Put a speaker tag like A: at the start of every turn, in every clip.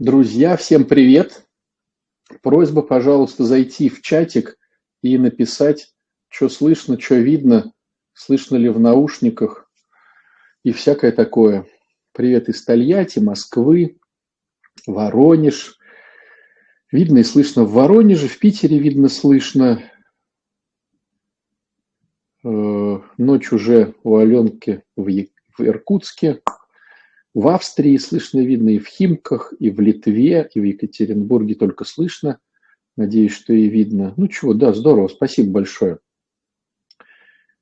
A: Друзья, всем привет! Просьба, пожалуйста, зайти в чатик и написать, что слышно, что видно, слышно ли в наушниках и всякое такое. Привет из Тольятти, Москвы, Воронеж. Видно и слышно в Воронеже, в Питере видно, слышно. Э, ночь уже у Аленки в Иркутске. В Австрии слышно, видно и в Химках, и в Литве, и в Екатеринбурге только слышно. Надеюсь, что и видно. Ну чего, да, здорово, спасибо большое.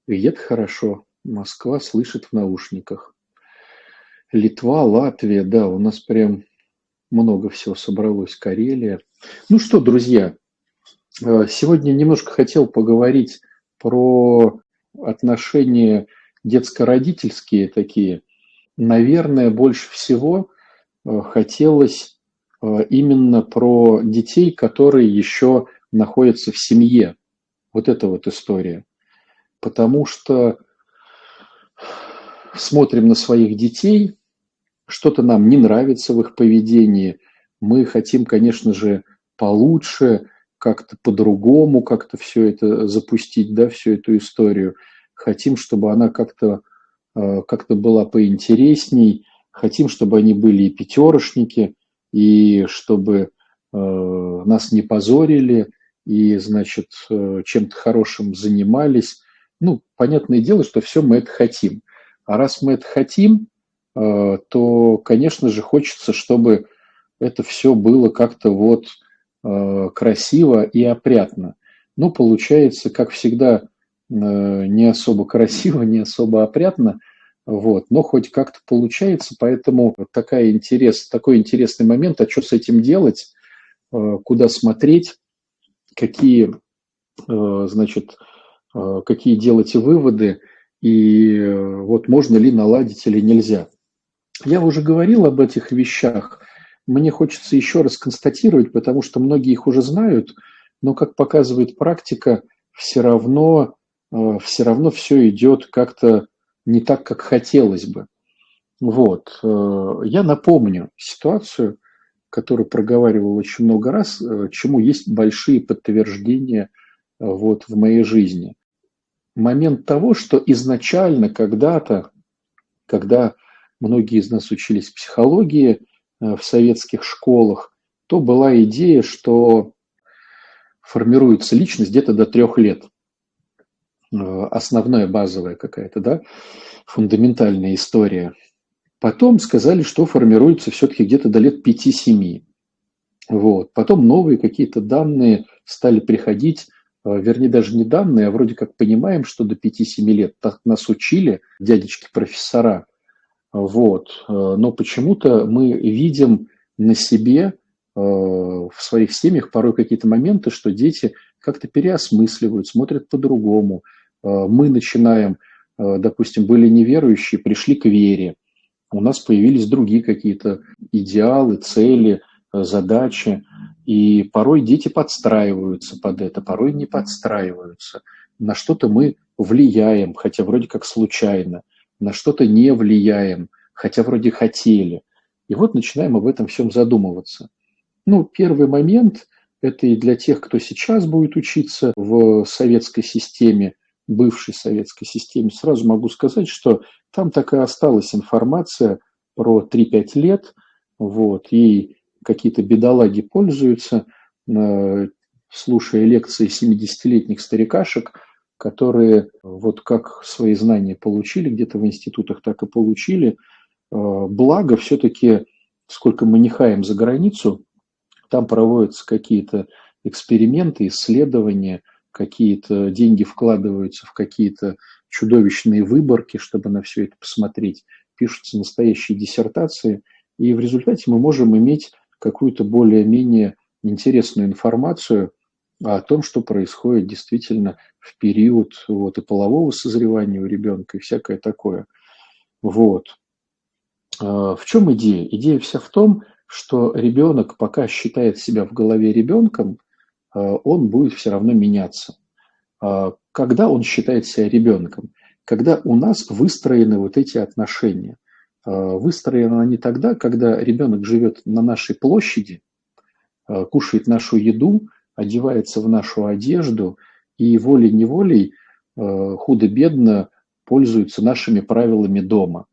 A: И это хорошо. Москва слышит в наушниках. Литва, Латвия, да, у нас прям много всего собралось. Карелия. Ну что, друзья, э, сегодня немножко хотел поговорить про отношения детско-родительские такие – наверное, больше всего э, хотелось э, именно про детей, которые еще находятся в семье. Вот эта вот история. Потому что смотрим на своих детей, что-то нам не нравится в их поведении, мы хотим, конечно же, получше, как-то по-другому как-то все это запустить, да, всю эту историю. Хотим, чтобы она как-то как-то была поинтересней. Хотим, чтобы они были и пятерошники, и чтобы э, нас не позорили, и, значит, э, чем-то хорошим занимались. Ну, понятное дело, что все мы это хотим. А раз мы это хотим, то, конечно же, хочется, чтобы это все было как-то вот красиво и опрятно. Ну, получается, как всегда, Э, не особо красиво, не особо опрятно, вот, но хоть как-то получается, поэтому такая интерес, такой интересный момент, а что с этим делать, э, куда смотреть, какие, э, значит, какие делать выводы, и вот можно ли наладить или нельзя. Я уже говорил об этих вещах, мне хочется еще раз констатировать, потому что многие их уже знают, но, как показывает практика, все равно Э, все равно все идет как-то не так, как хотелось бы. Вот. Э, я напомню ситуацию, которую проговаривал очень много раз, э, чему есть большие подтверждения вот в моей жизни. Момент того, что изначально когда-то, когда многие из нас учились психологии в советских школах, то была идея, что формируется личность где-то до трех лет. Э, основная базовая какая-то, да, фундаментальная история. Потом сказали, что формируется все-таки где-то до лет 5-7. Вот. Потом новые какие-то данные стали приходить, э, вернее, даже не данные, а вроде как понимаем, что до 5-7 лет так нас учили дядечки-профессора. Вот. Э, но почему-то мы видим на себе в своих семьях порой какие-то моменты, что дети как-то переосмысливают, смотрят по-другому, мы начинаем, э, допустим, были неверующие, пришли к вере, у нас появились другие какие-то идеалы, цели, э, задачи, и порой дети подстраиваются под это, порой не подстраиваются. На что-то мы влияем, хотя вроде как случайно, на что-то не влияем, хотя вроде хотели. И вот начинаем об этом всем задумываться. Ну, первый момент – это и для тех, кто сейчас будет учиться в советской системе, бывшей советской системе, сразу могу сказать, что там так и осталась информация про 3-5 лет, вот, и какие-то бедолаги пользуются, э, слушая лекции 70-летних старикашек, которые вот как свои знания получили где-то в институтах, так и получили. Э, благо все-таки, сколько мы не хаем за границу, там проводятся какие-то эксперименты, исследования – какие-то деньги вкладываются в какие-то чудовищные выборки, чтобы на все это посмотреть, пишутся настоящие диссертации, и в результате мы можем иметь какую-то более-менее интересную информацию о том, что происходит действительно в период вот, и полового созревания у ребенка, и всякое такое. Вот. А, в чем идея? Идея вся в том, что ребенок пока считает себя в голове ребенком – он будет все равно меняться. А, когда он считает себя ребенком? Когда у нас выстроены вот эти отношения. выстроена она не тогда, когда ребенок живет на нашей площади, кушает нашу еду, одевается в нашу одежду и волей-неволей худо-бедно пользуется нашими правилами дома.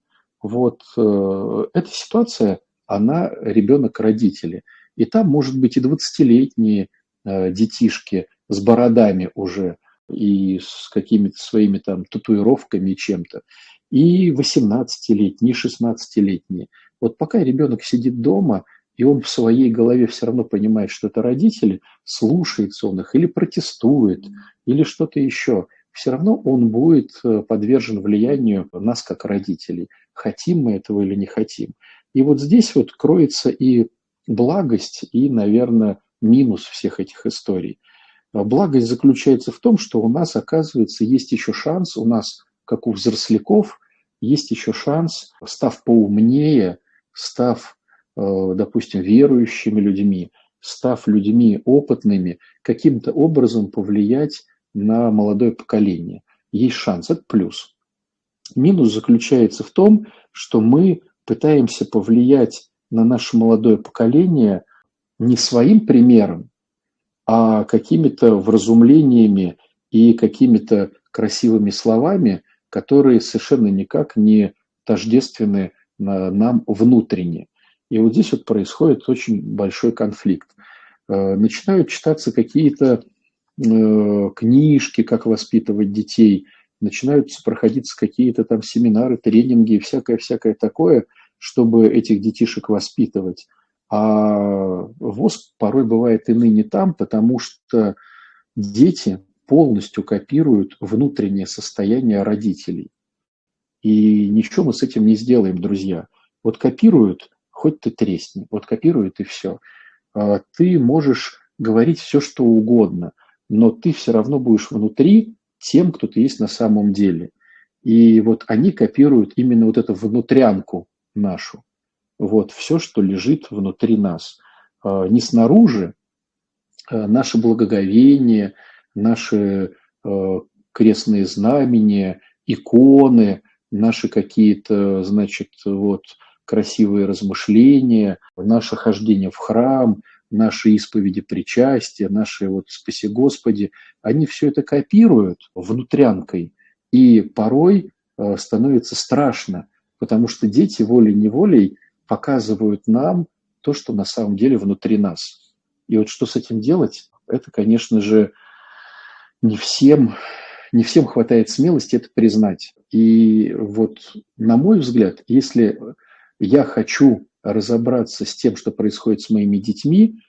A: Вот эта ситуация, она ребенок-родители. И там может быть и 20-летние детишки с бородами уже – и с какими-то своими там татуировками и чем-то, и 18-летние, и 16-летние. Вот пока ребенок сидит дома, и он в своей голове все равно понимает, что это родители, слушается он их или протестует, или что-то еще, все равно он будет э, подвержен влиянию нас как родителей. Хотим мы этого или не хотим. И вот здесь вот кроется и благость, и, наверное, минус всех этих историй. А благость заключается в том, что у нас, оказывается, есть еще шанс, у нас, как у взросляков, есть еще шанс, став поумнее, став, э, допустим, верующими людьми, став людьми опытными, каким-то образом повлиять на молодое поколение. Есть шанс, это плюс. Минус заключается в том, что мы пытаемся повлиять на наше молодое поколение не своим примером, а какими-то вразумлениями и какими-то красивыми словами, которые совершенно никак не тождественны нам внутренне. И вот здесь вот происходит очень большой конфликт. Э, начинают читаться какие-то э, книжки, как воспитывать детей, начинают проходиться какие-то там семинары, тренинги и всякое-всякое такое, чтобы этих детишек воспитывать. А ВОЗ порой бывает и ныне там, потому что дети полностью копируют внутреннее состояние родителей. И ничего мы с этим не сделаем, друзья. Вот копируют, хоть ты тресни, вот копируют и все. А ты можешь говорить все, что угодно, но ты все равно будешь внутри тем, кто ты есть на самом деле. И вот они копируют именно вот эту внутрянку нашу вот все, что лежит внутри нас. А, не снаружи, а наше благоговение, наши а, крестные знамения, иконы, наши какие-то, значит, вот красивые размышления, наше хождение в храм, наши исповеди причастия, наши вот «Спаси Господи», они все это копируют внутрянкой, и порой становится страшно, потому что дети волей-неволей – показывают нам то, что на самом деле внутри нас. И вот что с этим делать, это, конечно же, не всем, не всем хватает смелости это признать. И вот, на мой взгляд, если я хочу разобраться с тем, что происходит с моими детьми,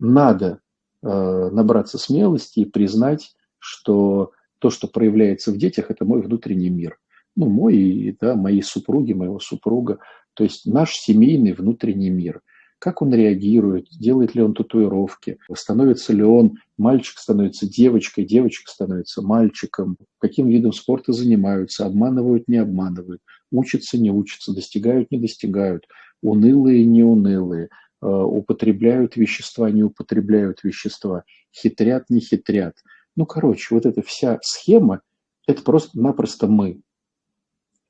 A: надо э, набраться смелости и признать, что то, что проявляется в детях, это мой внутренний мир. Ну, мой, да, моей супруги, моего супруга. То есть наш семейный внутренний мир. Как он реагирует, делает ли он татуировки, становится ли он, мальчик становится девочкой, девочка становится мальчиком, каким видом спорта занимаются, обманывают, не обманывают, учатся, не учатся, достигают, не достигают, унылые, не унылые, э, употребляют вещества, не употребляют вещества, хитрят, не хитрят. Ну, короче, вот эта вся схема, это просто-напросто мы.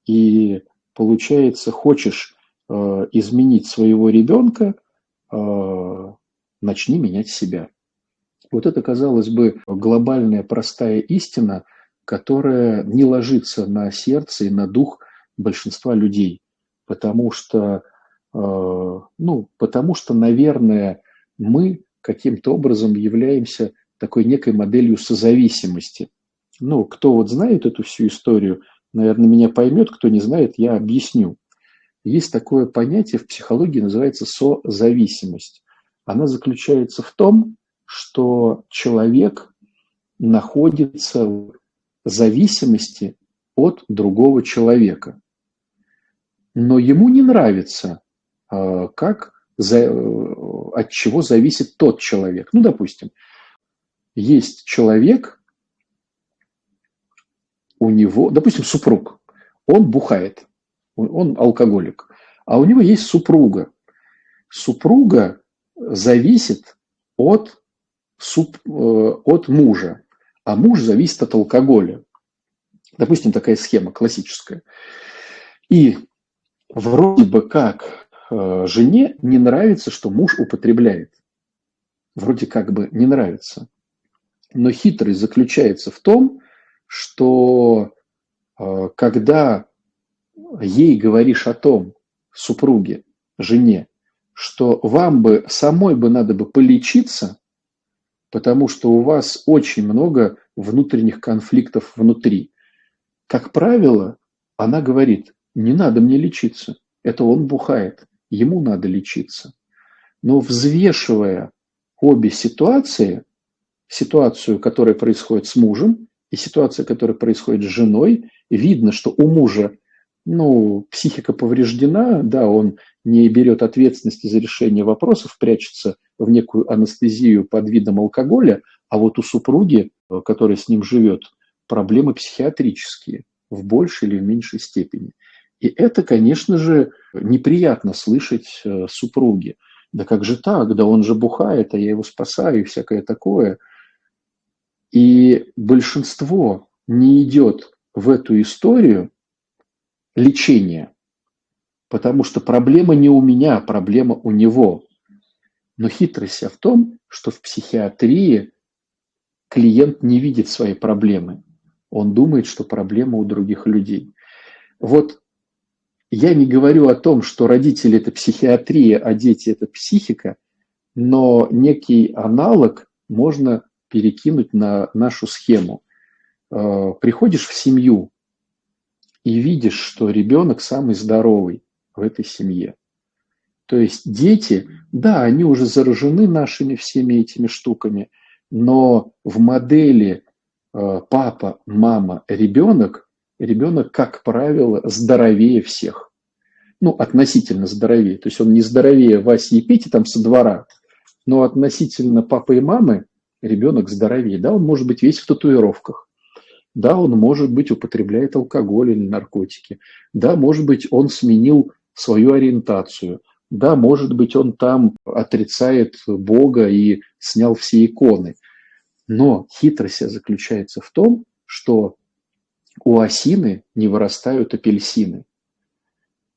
A: И получается, хочешь Э, изменить своего ребенка, э, начни менять себя. Вот это, казалось бы, глобальная простая истина, которая не ложится на сердце и на дух большинства людей. Потому что, э, ну, потому что, наверное, мы каким-то образом являемся такой некой моделью созависимости. Ну, кто вот знает эту всю историю, наверное, меня поймет, кто не знает, я объясню. Есть такое понятие в психологии, называется созависимость. Она заключается в том, что человек находится в зависимости от другого человека. Но ему не нравится, а, как, от чего зависит тот человек. Ну, допустим, есть человек, у него, допустим, супруг, он бухает он алкоголик, а у него есть супруга. Супруга зависит от, суп, э, от мужа, а муж зависит от алкоголя. Допустим, такая схема классическая. И вроде бы как э, жене не нравится, что муж употребляет. Вроде как бы не нравится. Но хитрость заключается в том, что э, когда ей говоришь о том, супруге, жене, что вам бы самой бы надо бы полечиться, потому что у вас очень много внутренних конфликтов внутри. Как правило, она говорит, не надо мне лечиться, это он бухает, ему надо лечиться. Но взвешивая обе ситуации, ситуацию, которая происходит с мужем, и ситуация, которая происходит с женой, видно, что у мужа ну, психика повреждена, да, он не берет ответственности за решение вопросов, прячется в некую анестезию под видом алкоголя, а вот у супруги, э, которая с ним живет, проблемы психиатрические в большей или в меньшей степени. И это, конечно же, неприятно слышать э, супруге. Да как же так? Да он же бухает, а я его спасаю и всякое такое. И большинство не идет в эту историю лечения, потому что проблема не у меня, а проблема у него. Но хитрость в том, что в психиатрии клиент не видит своей проблемы. Он думает, что проблема у других людей. Вот я не говорю о том, что родители – это психиатрия, а дети – это психика, но некий аналог можно перекинуть на нашу схему. Э, приходишь в семью и видишь, что ребенок самый здоровый в этой семье. То есть дети, да, они уже заражены нашими всеми этими штуками, но в модели э, папа, мама, ребенок, ребенок, как правило, здоровее всех. Ну, относительно здоровее. То есть он не здоровее Васи и Пети там со двора, но относительно папы и мамы ребенок здоровее. Да, он может быть весь в татуировках. Да, он, может быть, употребляет алкоголь или наркотики. Да, может быть, он сменил свою ориентацию. Да, может быть, он там отрицает Бога и снял все иконы. Но хитрость заключается в том, что у осины не вырастают апельсины.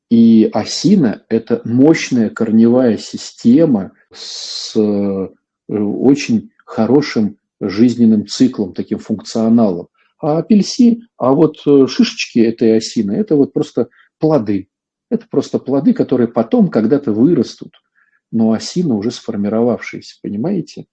A: И осина – это мощная корневая система с э, очень хорошим жизненным циклом, таким функционалом. А апельсин, а вот э, шишечки этой осины – это вот просто плоды. Это просто плоды, которые потом когда-то вырастут, но осина уже сформировавшаяся, понимаете?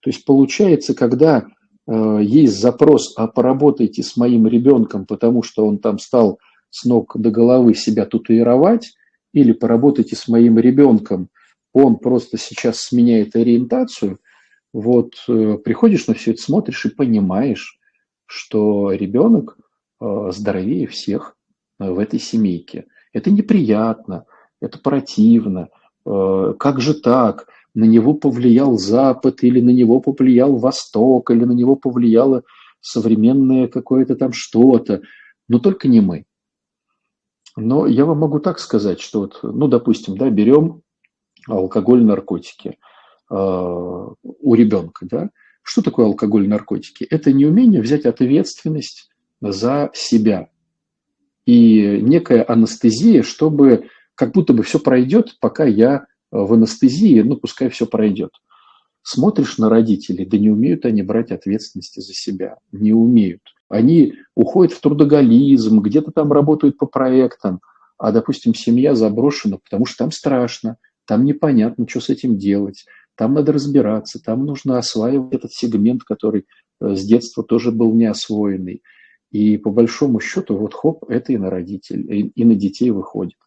A: То есть получается, когда э, есть запрос, а поработайте с моим ребенком, потому что он там стал с ног до головы себя татуировать, или поработайте с моим ребенком, он просто сейчас сменяет ориентацию, вот э, приходишь на все это, смотришь и понимаешь, что ребенок э, здоровее всех э, в этой семейке. Это неприятно, это противно. Э, как же так? На него повлиял Запад, или на него повлиял Восток, или на него повлияло современное какое-то там что-то. Но только не мы. Но я вам могу так сказать, что вот, ну, допустим, да, берем алкоголь, наркотики у ребенка, да, что такое алкоголь и наркотики? Это неумение взять ответственность за себя. И некая анестезия, чтобы как будто бы все пройдет, пока я в анестезии, ну пускай все пройдет. Смотришь на родителей, да не умеют они брать ответственности за себя, не умеют. Они уходят в трудоголизм, где-то там работают по проектам, а, допустим, семья заброшена, потому что там страшно, там непонятно, что с этим делать. Там надо разбираться, там нужно осваивать этот сегмент, который э, с детства тоже был не освоенный. И по большому счету, вот хоп, это и на родителей, и на детей выходит.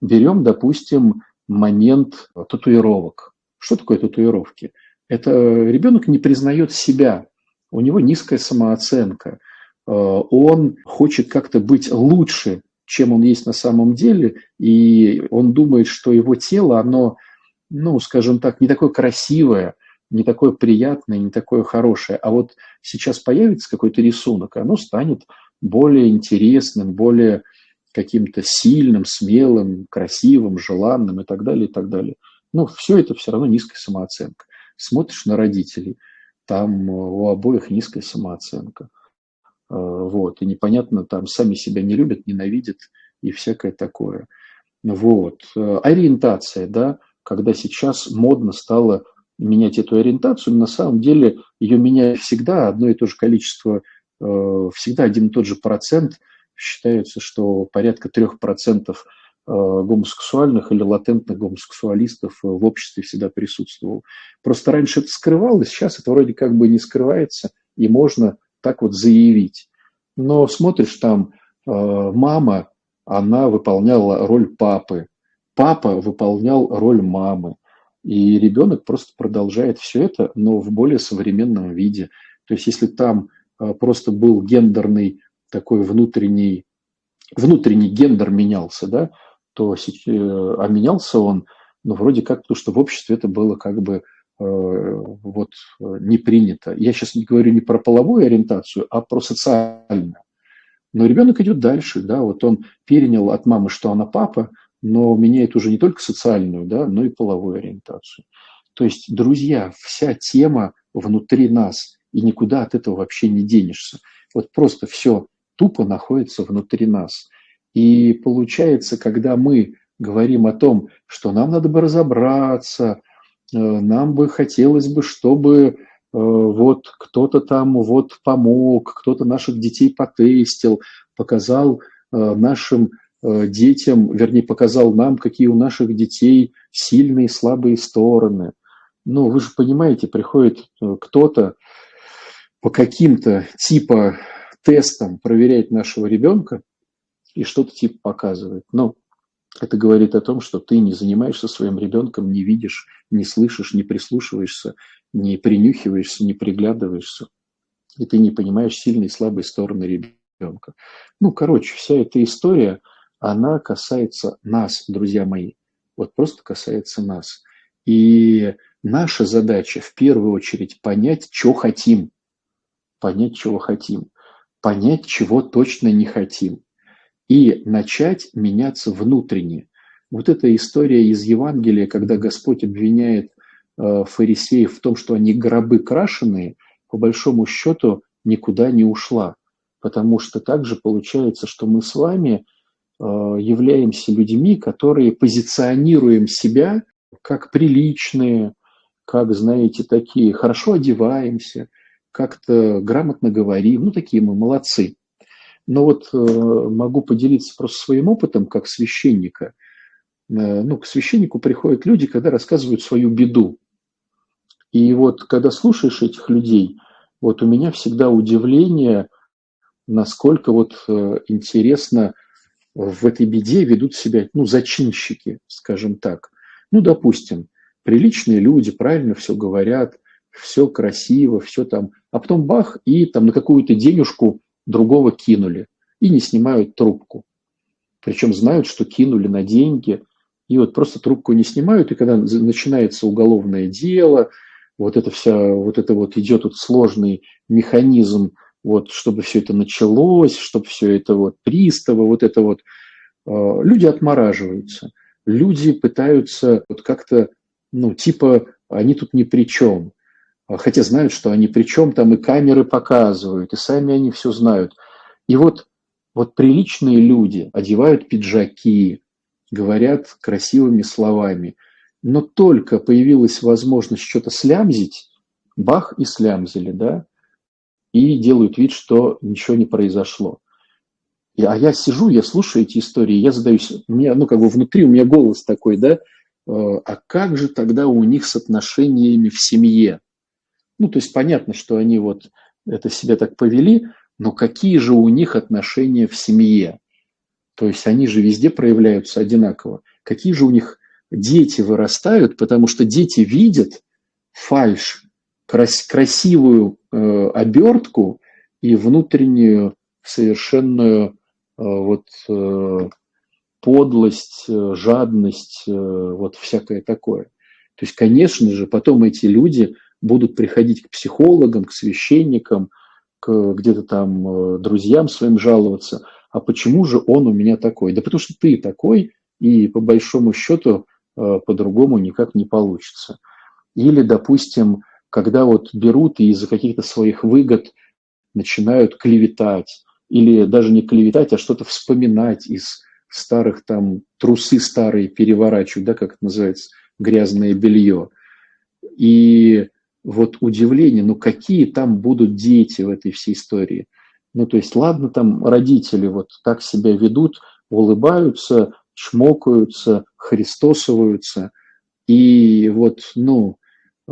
A: Берем, допустим, момент татуировок. Что такое татуировки? Это ребенок не признает себя, у него низкая самооценка, э, он хочет как-то быть лучше, чем он есть на самом деле, и он думает, что его тело, оно ну, скажем так, не такое красивое, не такое приятное, не такое хорошее. А вот сейчас появится какой-то рисунок, оно станет более интересным, более каким-то сильным, смелым, красивым, желанным и так далее, и так далее. Но все это все равно низкая самооценка. Смотришь на родителей, там у обоих низкая самооценка. Э, вот, и непонятно, там сами себя не любят, ненавидят и всякое такое. Вот. Ориентация, да, когда сейчас модно стало менять эту ориентацию, на самом деле ее меняет всегда одно и то же количество, всегда один и тот же процент. Считается, что порядка трех процентов – Э, гомосексуальных или латентных гомосексуалистов в обществе всегда присутствовал. Просто раньше это скрывалось, сейчас это вроде как бы не скрывается, и можно так вот заявить. Но смотришь, там э, мама, она выполняла роль папы, папа выполнял роль мамы, и ребенок просто продолжает все это, но в более современном виде. То есть если там э, просто был гендерный такой внутренний, внутренний гендер менялся, да, то э, а менялся он, ну, вроде как, потому что в обществе это было как бы э, вот э, не принято. Я сейчас не говорю не про половую ориентацию, а про социальную. Но ребенок идет дальше, да, вот он перенял от мамы, что она папа, но меняет уже не только социальную, да, но и половую ориентацию. То есть, друзья, вся тема внутри нас, и никуда от этого вообще не денешься. Вот просто все тупо находится внутри нас. И получается, когда мы говорим о том, что нам надо бы разобраться, э, нам бы хотелось бы, чтобы э, вот кто-то там вот помог, кто-то наших детей потестил, показал э, нашим детям, вернее, показал нам, какие у наших детей сильные и слабые стороны. Ну, вы же понимаете, приходит кто-то по каким-то типа тестам проверять нашего ребенка, и что-то типа показывает. Но это говорит о том, что ты не занимаешься своим ребенком, не видишь, не слышишь, не прислушиваешься, не принюхиваешься, не приглядываешься. И ты не понимаешь сильные и слабые стороны ребенка. Ну, короче, вся эта история, она касается нас, друзья мои. Вот просто касается нас. И наша задача в первую очередь понять, что хотим. Понять, чего хотим. Понять, чего точно не хотим и начать меняться внутренне. Вот эта история из Евангелия, когда Господь обвиняет э, фарисеев в том, что они гробы крашеные, по большому счету никуда не ушла. Потому что также получается, что мы с вами являемся людьми, которые позиционируем себя как приличные, как, знаете, такие, хорошо одеваемся, как-то грамотно говорим, ну, такие мы молодцы. Но вот э, могу поделиться просто своим опытом как священника. Э, ну, к священнику приходят люди, когда рассказывают свою беду. И вот когда слушаешь этих людей, вот у меня всегда удивление, насколько вот э, интересно в этой беде ведут себя, ну, зачинщики, скажем так. Ну, допустим, приличные люди, правильно все говорят, все красиво, все там, а потом бах, и там на какую-то денежку другого кинули и не снимают трубку. Причем знают, что кинули на деньги, и вот просто трубку не снимают, и когда начинается уголовное дело, вот это вся, вот это вот идет вот сложный механизм, вот, чтобы все это началось, чтобы все это вот приставы, вот это вот, э, люди отмораживаются, люди пытаются вот как-то, ну, типа, они тут ни при чем. А, хотя знают, что они причем там и камеры показывают, и сами они все знают. И вот, вот приличные люди одевают пиджаки, говорят красивыми словами, но только появилась возможность что-то слямзить, бах и слямзили, да, и делают вид, что ничего не произошло. А я сижу, я слушаю эти истории, я задаюсь, у меня, ну, как бы внутри у меня голос такой, да, э, а как же тогда у них с отношениями в семье? Ну, то есть понятно, что они вот это себя так повели, но какие же у них отношения в семье? То есть они же везде проявляются одинаково. Какие же у них дети вырастают, потому что дети видят фальш, крас красивую э, обертку и внутреннюю совершенную э, вот э, подлость, э, жадность, э, вот всякое такое. То есть, конечно же, потом эти люди будут приходить к психологам, к священникам, к где-то там э, друзьям своим жаловаться. А почему же он у меня такой? Да потому что ты такой, и по большому счету э, по-другому никак не получится. Или, допустим, когда вот берут и из-за каких-то своих выгод начинают клеветать, или даже не клеветать, а что-то вспоминать из старых там трусы старые переворачивают, да, как это называется, грязное белье. И вот удивление, ну какие там будут дети в этой всей истории? Ну, то есть, ладно, там родители вот так себя ведут, улыбаются, чмокаются, христосоваются, и вот, ну,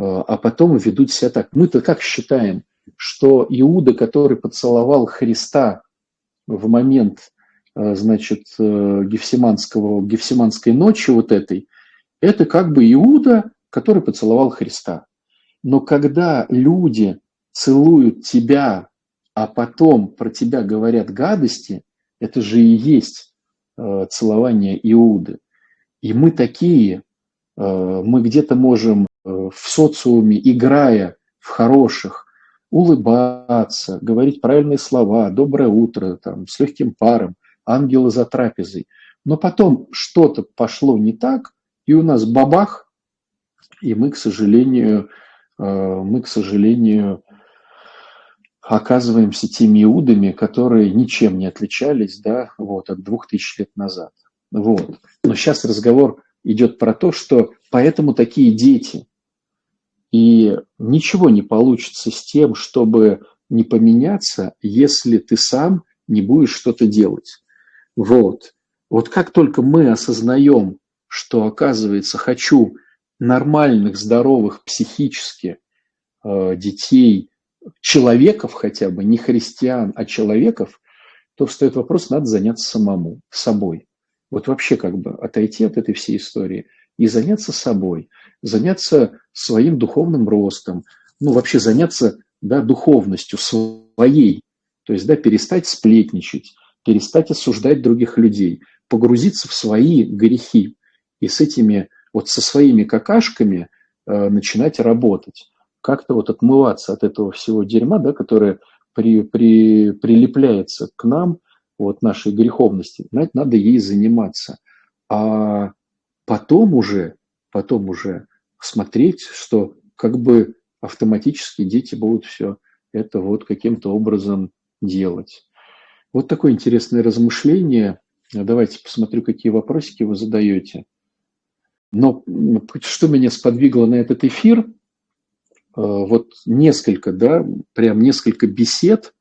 A: а потом ведут себя так. Мы-то как считаем, что Иуда, который поцеловал Христа в момент, э, значит, э, Гефсиманского, Гефсиманской ночи вот этой, это как бы Иуда, который поцеловал Христа. Но когда люди целуют тебя, а потом про тебя говорят гадости, это же и есть э, целование Иуды. И мы такие, э, мы где-то можем в социуме, играя в хороших, улыбаться, говорить правильные слова, доброе утро, там, с легким паром, ангелы за трапезой. Но потом что-то пошло не так, и у нас бабах, и мы, к сожалению, Э, мы, к сожалению, оказываемся теми иудами, которые ничем не отличались да, вот, от двух тысяч лет назад. Вот. Но сейчас разговор идет про то, что поэтому такие дети. И ничего не получится с тем, чтобы не поменяться, если ты сам не будешь что-то делать. Вот. Вот как только мы осознаем, что, оказывается, хочу нормальных, здоровых психически э, детей, человеков хотя бы, не христиан, а человеков, то встает вопрос, надо заняться самому, собой. Вот вообще как бы отойти от этой всей истории и заняться собой, заняться своим духовным ростом, ну вообще заняться да, духовностью своей, то есть да, перестать сплетничать, перестать осуждать других людей, погрузиться в свои грехи и с этими вот со своими какашками э, начинать работать, как-то вот отмываться от этого всего дерьма, да, которое при, при, прилепляется к нам, вот нашей греховности, знаете, надо ей заниматься. А потом уже, потом уже смотреть, что как бы автоматически дети будут все это вот каким-то образом делать. Вот такое интересное размышление. Давайте посмотрю, какие вопросики вы задаете. Но что меня сподвигло на этот эфир? Э, вот несколько, да, прям несколько бесед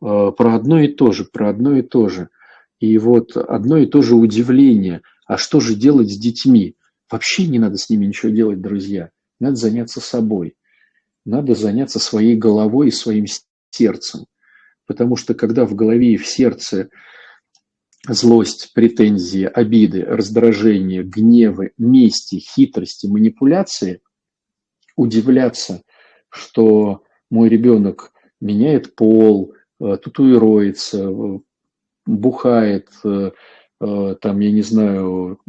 A: про одно и то же, про одно и то же. И вот одно и то же удивление. А что же делать с детьми? Вообще не надо с ними ничего делать, друзья. Надо заняться собой. Надо заняться своей головой и своим сердцем. Потому что когда в голове и в сердце злость, претензии, обиды, раздражение, гневы, мести, хитрости, манипуляции, удивляться, что мой ребенок меняет пол, э, татуируется, бухает, э, э, там, я не знаю,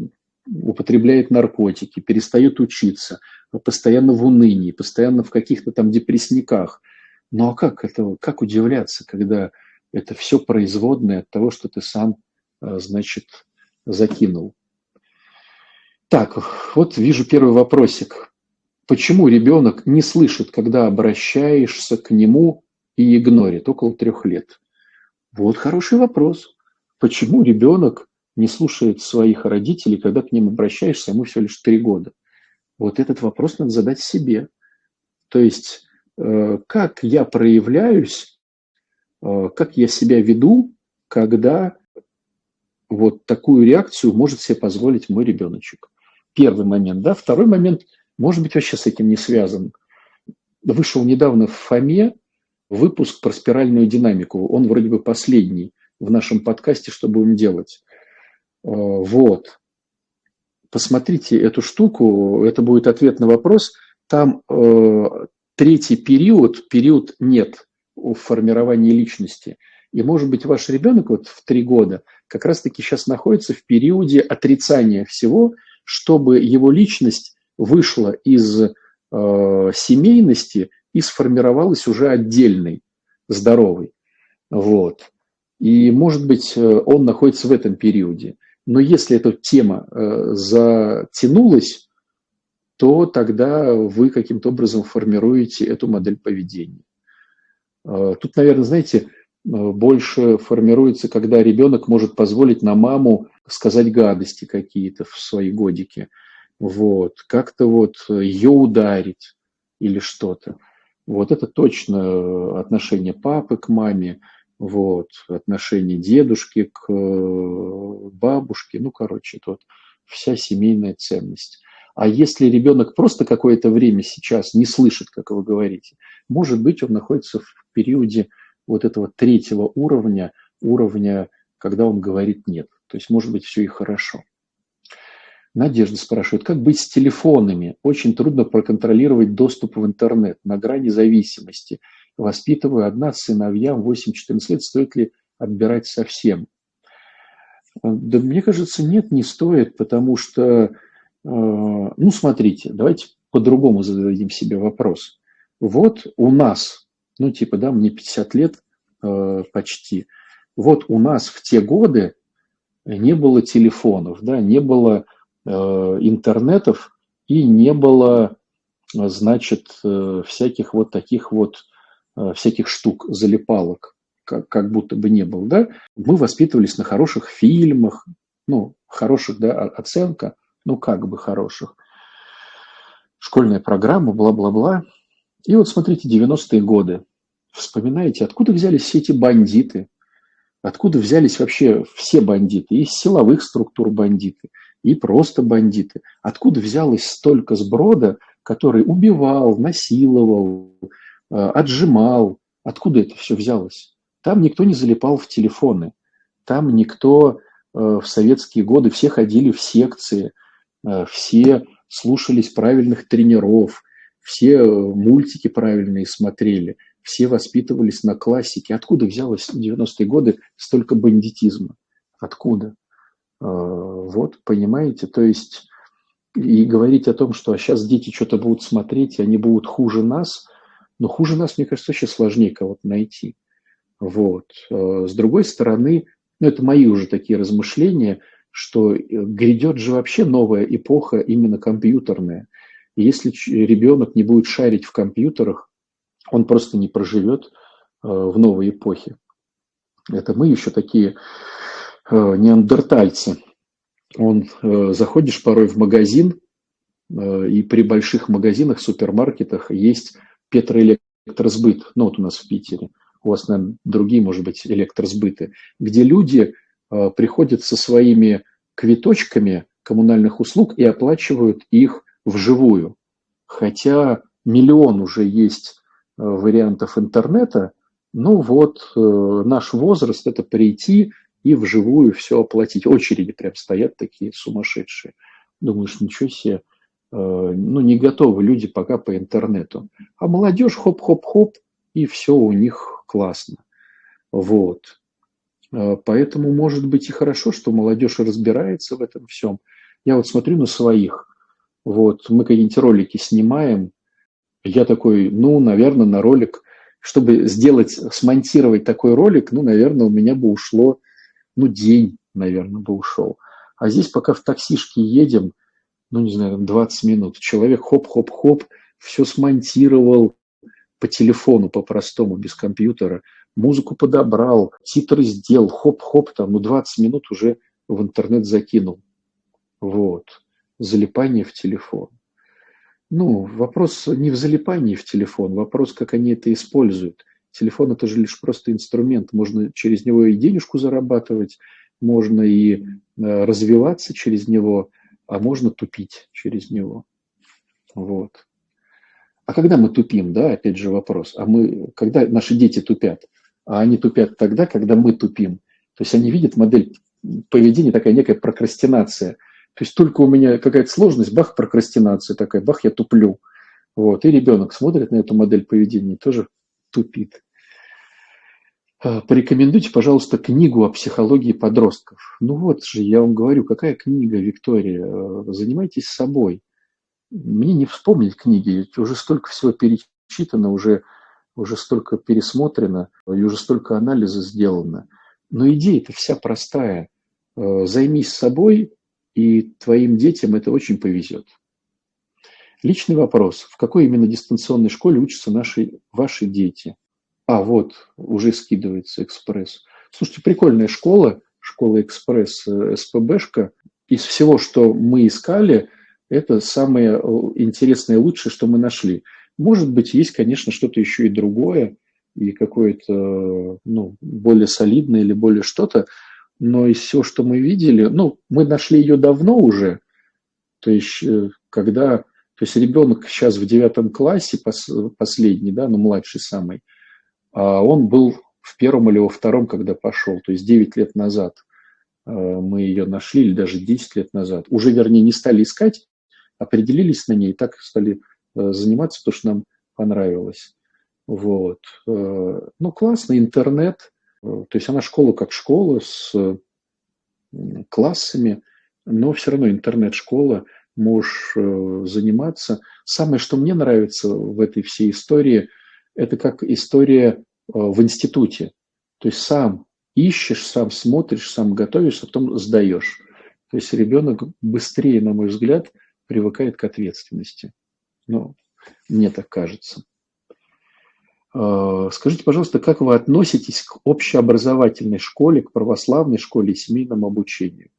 A: употребляет наркотики, перестает учиться, постоянно в унынии, постоянно в каких-то там депрессниках. Ну а как это, как удивляться, когда это все производное от того, что ты сам Э, значит, закинул. Так, вот вижу первый вопросик. Почему ребенок не слышит, когда обращаешься к нему и игнорит около трех лет? Вот хороший вопрос. Почему ребенок не слушает своих родителей, когда к ним обращаешься, ему всего лишь три года? Вот этот вопрос надо задать себе. То есть, э, как я проявляюсь, э, как я себя веду, когда вот такую реакцию может себе позволить мой ребеночек. Первый момент, да. Второй момент, может быть, вообще с этим не связан. Вышел недавно в ФОМе выпуск про спиральную динамику. Он вроде бы последний в нашем подкасте, что будем делать. Э, вот. Посмотрите эту штуку, это будет ответ на вопрос. Там э, третий период, период нет в формировании личности. И, может быть, ваш ребенок вот в три года – как раз-таки сейчас находится в периоде отрицания всего, чтобы его личность вышла из э, семейности и сформировалась уже отдельной, здоровой. Вот. И, может быть, э, он находится в этом периоде. Но если эта тема э, затянулась, то тогда вы каким-то образом формируете эту модель поведения. Тут, наверное, знаете, больше формируется, когда ребенок может позволить на маму сказать гадости какие-то в свои годики, вот, как-то вот ее ударить или что-то. Вот это точно отношение папы к маме, вот, отношение дедушки к э, бабушке, ну, короче, вот вся семейная ценность. А если ребенок просто какое-то время сейчас не слышит, как вы говорите, может быть, он находится в периоде вот этого третьего уровня, уровня, когда он говорит «нет». То есть, может быть, все и хорошо. Надежда спрашивает, как быть с телефонами? Очень трудно проконтролировать доступ в интернет на грани зависимости. Воспитываю одна сыновьям 8-14 лет, стоит ли отбирать совсем? Да мне кажется, нет, не стоит, потому что, э, ну, смотрите, давайте по-другому зададим себе вопрос. Вот у нас, ну, типа, да, мне 50 лет э, почти, вот у нас в те годы не было телефонов, да, не было Э, интернетов и не было, значит, э, всяких вот таких вот, э, всяких штук, залипалок, как, как будто бы не было, да. Мы воспитывались на хороших фильмах, ну, хороших, да, оценка, ну, как бы хороших. Школьная программа, бла-бла-бла. И вот смотрите, 90-е годы. Вспоминаете, откуда взялись все эти бандиты? Откуда взялись вообще все бандиты? Из силовых структур бандиты – и просто бандиты. Откуда взялось столько сброда, который убивал, насиловал, э, отжимал? Откуда это все взялось? Там никто не залипал в телефоны. Там никто э, в советские годы, все ходили в секции, э, все слушались правильных тренеров, все мультики правильные смотрели, все воспитывались на классике. Откуда взялось в 90-е годы столько бандитизма? Откуда? Э, вот, понимаете, то есть и говорить о том, что а сейчас дети что-то будут смотреть, и они будут хуже нас, но хуже нас, мне кажется, вообще сложнее кого-то найти. Вот. Э, с другой стороны, ну, это мои уже такие размышления, что э, грядет же вообще новая эпоха именно компьютерная. И если ребенок не будет шарить в компьютерах, он просто не проживет в новой эпохе. Это мы еще такие неандертальцы. Он э, заходишь порой в магазин, э, и при больших магазинах, супермаркетах есть петроэлектросбыт. Ну, вот у нас в Питере. У вас, наверное, другие, может быть, электросбыты, где люди приходят со своими квиточками коммунальных услуг и оплачивают их вживую. Хотя миллион уже есть вариантов интернета, ну вот наш возраст – это прийти, и вживую все оплатить. Очереди прям стоят такие сумасшедшие. Думаешь, ничего себе, э, ну не готовы люди пока по интернету. А молодежь хоп-хоп-хоп, и все у них классно. Вот. Э, поэтому, может быть, и хорошо, что молодежь разбирается в этом всем. Я вот смотрю на своих. Вот, мы какие-нибудь ролики снимаем. Я такой, ну, наверное, на ролик, чтобы сделать, смонтировать такой ролик, ну, наверное, у меня бы ушло ну, день, наверное, бы ушел. А здесь пока в таксишке едем, ну, не знаю, 20 минут, человек хоп-хоп-хоп, все смонтировал по телефону, по-простому, без компьютера, музыку подобрал, титры сделал, хоп-хоп, там, ну, 20 минут уже в интернет закинул. Вот. Залипание в телефон. Ну, вопрос не в залипании в телефон, вопрос, как они это используют – Телефон это же лишь просто инструмент. Можно через него и денежку зарабатывать, можно и э, развиваться через него, а можно тупить через него. Вот. А когда мы тупим, да, опять же вопрос, а мы, когда наши дети тупят? А они тупят тогда, когда мы тупим. То есть они видят модель поведения, такая некая прокрастинация. То есть только у меня какая-то сложность, бах, прокрастинация такая, бах, я туплю. Вот. И ребенок смотрит на эту модель поведения тоже тупит. А, порекомендуйте, пожалуйста, книгу о психологии подростков. Ну вот же, я вам говорю, какая книга, Виктория? Э, занимайтесь собой. Мне не вспомнить книги, уже столько всего перечитано, уже, уже столько пересмотрено, и уже столько анализа сделано. Но идея-то вся простая. Э, займись собой, и твоим детям это очень повезет. Личный вопрос. В какой именно дистанционной школе учатся наши, ваши дети? А, вот, уже скидывается экспресс. Слушайте, прикольная школа, школа «Экспресс» СПБшка. Из всего, что мы искали, это самое интересное и лучшее, что мы нашли. Может быть, есть, конечно, что-то еще и другое, и какое-то ну, более солидное или более что-то, но из всего, что мы видели, ну, мы нашли ее давно уже, то есть, э, когда, то есть ребенок сейчас в девятом классе, пос, последний, да, ну, младший самый, а он был в первом или во втором, когда пошел, то есть 9 лет назад э, мы ее нашли, или даже 10 лет назад. Уже, вернее, не стали искать, определились на ней, так стали э, заниматься, потому что нам понравилось. Вот. Ну, классно, интернет, то есть она школа как школа с классами, но все равно интернет-школа, можешь э, заниматься. Самое, что мне нравится в этой всей истории, это как история э, в институте. То есть сам ищешь, сам смотришь, сам готовишь, а потом сдаешь. То есть ребенок быстрее, на мой взгляд, привыкает к ответственности. Ну, мне так кажется. Э, скажите, пожалуйста, как вы относитесь к общеобразовательной школе, к православной школе и семейному обучению?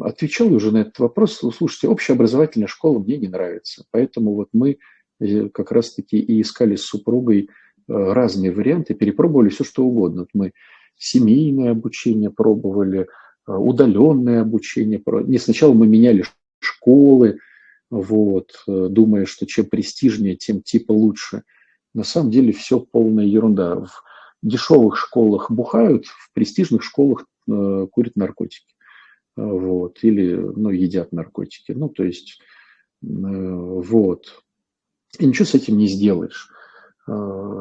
A: Отвечал уже на этот вопрос. Слушайте, общеобразовательная школа мне не нравится. Поэтому вот мы э, как раз-таки и искали с супругой э, разные варианты, перепробовали все, что угодно. Мы семейное обучение пробовали, удаленное обучение. Не сначала мы меняли школы, вот, думая, что чем престижнее, тем типа лучше – на самом деле все полная ерунда. В дешевых школах бухают, в престижных школах э, курят наркотики. Вот, или ну, едят наркотики. Ну, то есть, э, вот. И ничего с этим не сделаешь. Э,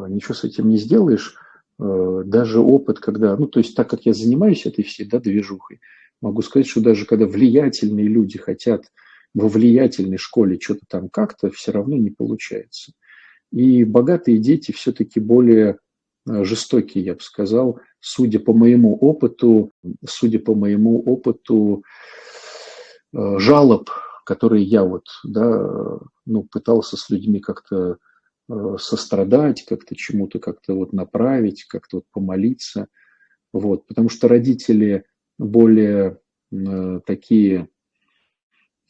A: ничего с этим не сделаешь. Э, даже опыт, когда, ну, то есть, так как я занимаюсь этой всей, да, движухой, могу сказать, что даже когда влиятельные люди хотят во влиятельной школе что-то там как-то, все равно не получается. И богатые дети все-таки более э, жестокие, я бы сказал, судя по моему опыту, судя по моему опыту э, жалоб, которые я вот, да, ну, пытался с людьми как-то э, сострадать, как-то чему-то как-то вот направить, как-то вот помолиться, вот, потому что родители более такие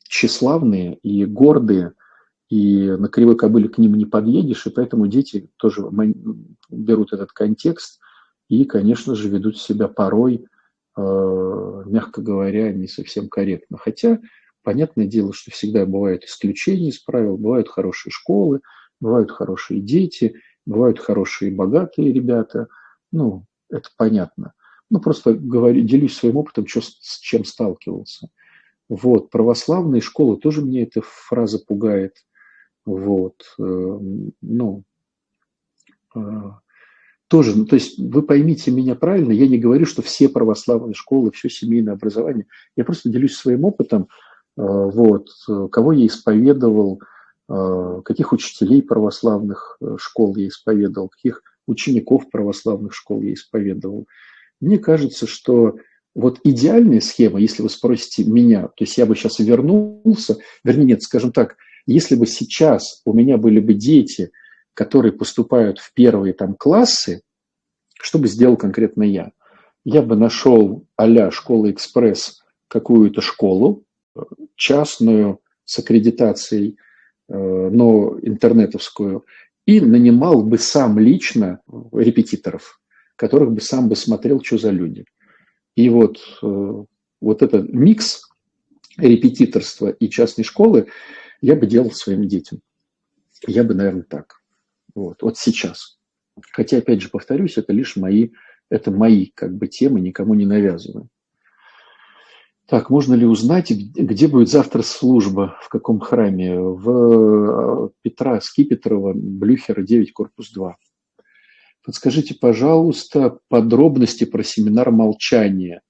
A: тщеславные и гордые, и на кривой кобыле к ним не подъедешь, и поэтому дети тоже берут этот контекст и, конечно же, ведут себя порой, э, мягко говоря, не совсем корректно. Хотя, понятное дело, что всегда бывают исключения из правил, бывают хорошие школы, бывают хорошие дети, бывают хорошие богатые ребята. Ну, это понятно. Ну, просто говорю, делюсь своим опытом, что, с чем сталкивался. Вот, православные школы тоже мне эта фраза пугает – вот, э, ну, э, тоже, ну, то есть вы поймите меня правильно, я не говорю, что все православные школы, все семейное образование, я просто делюсь своим опытом, э, вот, кого я исповедовал, каких учителей православных школ я исповедовал, каких учеников православных школ я исповедовал. Мне кажется, что вот идеальная схема, если вы спросите меня, то есть я бы сейчас вернулся, вернее, нет, скажем так, если бы сейчас у меня были бы дети, которые поступают в первые там классы, что бы сделал конкретно я? Я бы нашел а-ля школа «Экспресс» какую-то школу, частную, с аккредитацией, э, но интернетовскую, и нанимал бы сам лично репетиторов, которых бы сам бы смотрел, что за люди. И вот, э, вот этот микс репетиторства и частной школы, я бы делал своим детям. Я бы, наверное, так. Вот, вот сейчас. Хотя, опять же, повторюсь, это лишь мои, это мои как бы темы, никому не навязываю. Так, можно ли узнать, где будет завтра служба, в каком храме? В э, Петра Скипетрова, Блюхера, 9, корпус 2. Подскажите, пожалуйста, подробности про семинар молчания.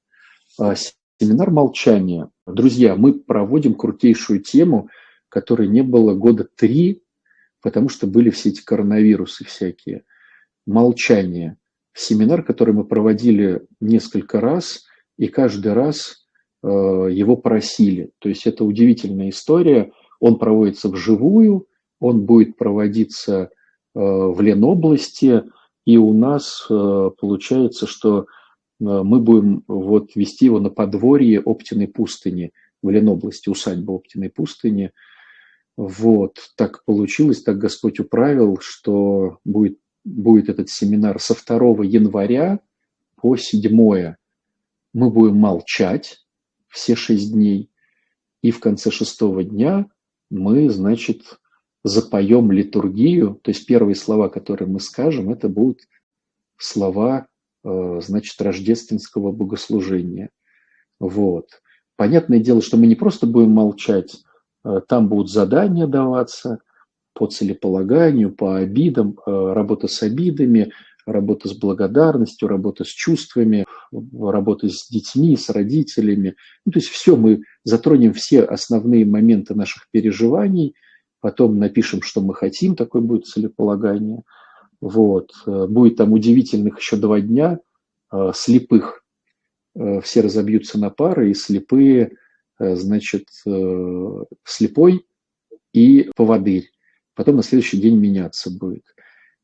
A: А, семинар молчания. Друзья, мы проводим крутейшую тему – которой не было года три, потому что были все эти коронавирусы всякие. Молчание. Семинар, который мы проводили несколько раз, и каждый раз э, его просили. То есть это удивительная история. Он проводится вживую, он будет проводиться э, в Ленобласти, и у нас э, получается, что мы будем вот вести его на подворье Оптиной пустыни в Ленобласти, усадьба Оптиной пустыни. Вот, так получилось, так Господь управил, что будет, будет этот семинар со 2 января по 7. Мы будем молчать все шесть дней, и в конце шестого дня мы, значит, запоем литургию, то есть первые слова, которые мы скажем, это будут слова, э, значит, рождественского богослужения. Вот. Понятное дело, что мы не просто будем молчать, там будут задания даваться по целеполаганию, по обидам, э, работа с обидами, работа с благодарностью, работа с чувствами, работа с детьми, с родителями. Ну, то есть все, мы затронем все основные моменты наших переживаний, потом напишем, что мы хотим, такое будет целеполагание. Вот. Будет там удивительных еще два дня э, слепых. Э, все разобьются на пары, и слепые, э, значит, слепой и поводырь. Потом на следующий день меняться будет.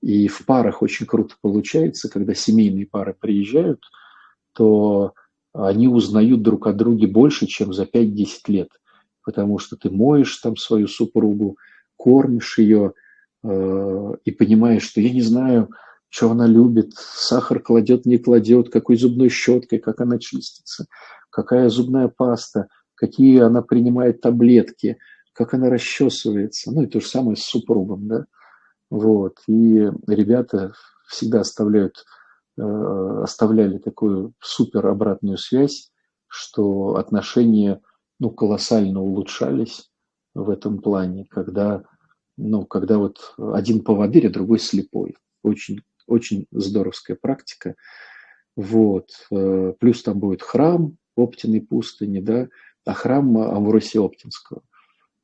A: И в парах очень круто получается, когда семейные пары приезжают, то они узнают друг о друге больше, чем за 5-10 лет. Потому что ты моешь там свою супругу, кормишь ее э, и понимаешь, что я не знаю, что она любит, сахар кладет, не кладет, какой зубной щеткой, как она чистится, какая зубная паста, какие она принимает таблетки, как она расчесывается. Ну и то же самое с супругом, да. Вот. И ребята всегда оставляют, э, оставляли такую супер обратную связь, что отношения ну, колоссально улучшались в этом плане, когда, ну, когда вот один поводырь, а другой слепой. Очень, очень здоровская практика. Вот. Э, плюс там будет храм Оптиной пустыни, да, храм Амвросия Оптинского.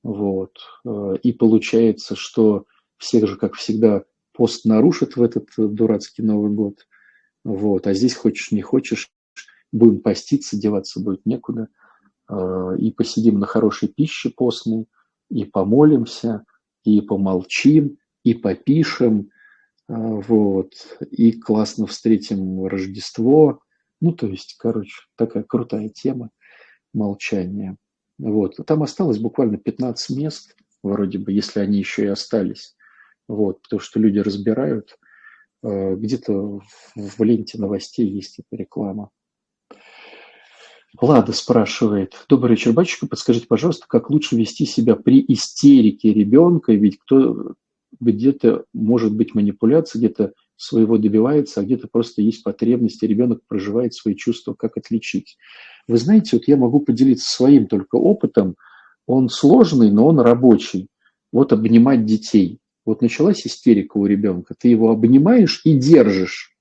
A: Вот. Э, и получается, что всех же, как всегда, пост нарушит в этот э, дурацкий Новый год. Вот. А здесь хочешь, не хочешь, будем поститься, деваться будет некуда. А, и посидим на хорошей пище постной, и помолимся, и помолчим, и попишем, а, вот, и классно встретим Рождество. Ну, то есть, короче, такая крутая тема молчания. Вот. Там осталось буквально 15 мест, вроде бы, если они еще и остались вот, потому что люди разбирают. Э, где-то в ленте новостей есть эта реклама. Лада спрашивает. Добрый вечер, батюшка. Подскажите, пожалуйста, как лучше вести себя при истерике ребенка? Ведь кто где-то может быть манипуляция, где-то своего добивается, а где-то просто есть потребности, ребенок проживает свои чувства, как отличить. Вы знаете, вот я могу поделиться своим только опытом, он сложный, но он рабочий. Вот обнимать детей. Вот началась истерика у ребенка, ты его обнимаешь и держишь.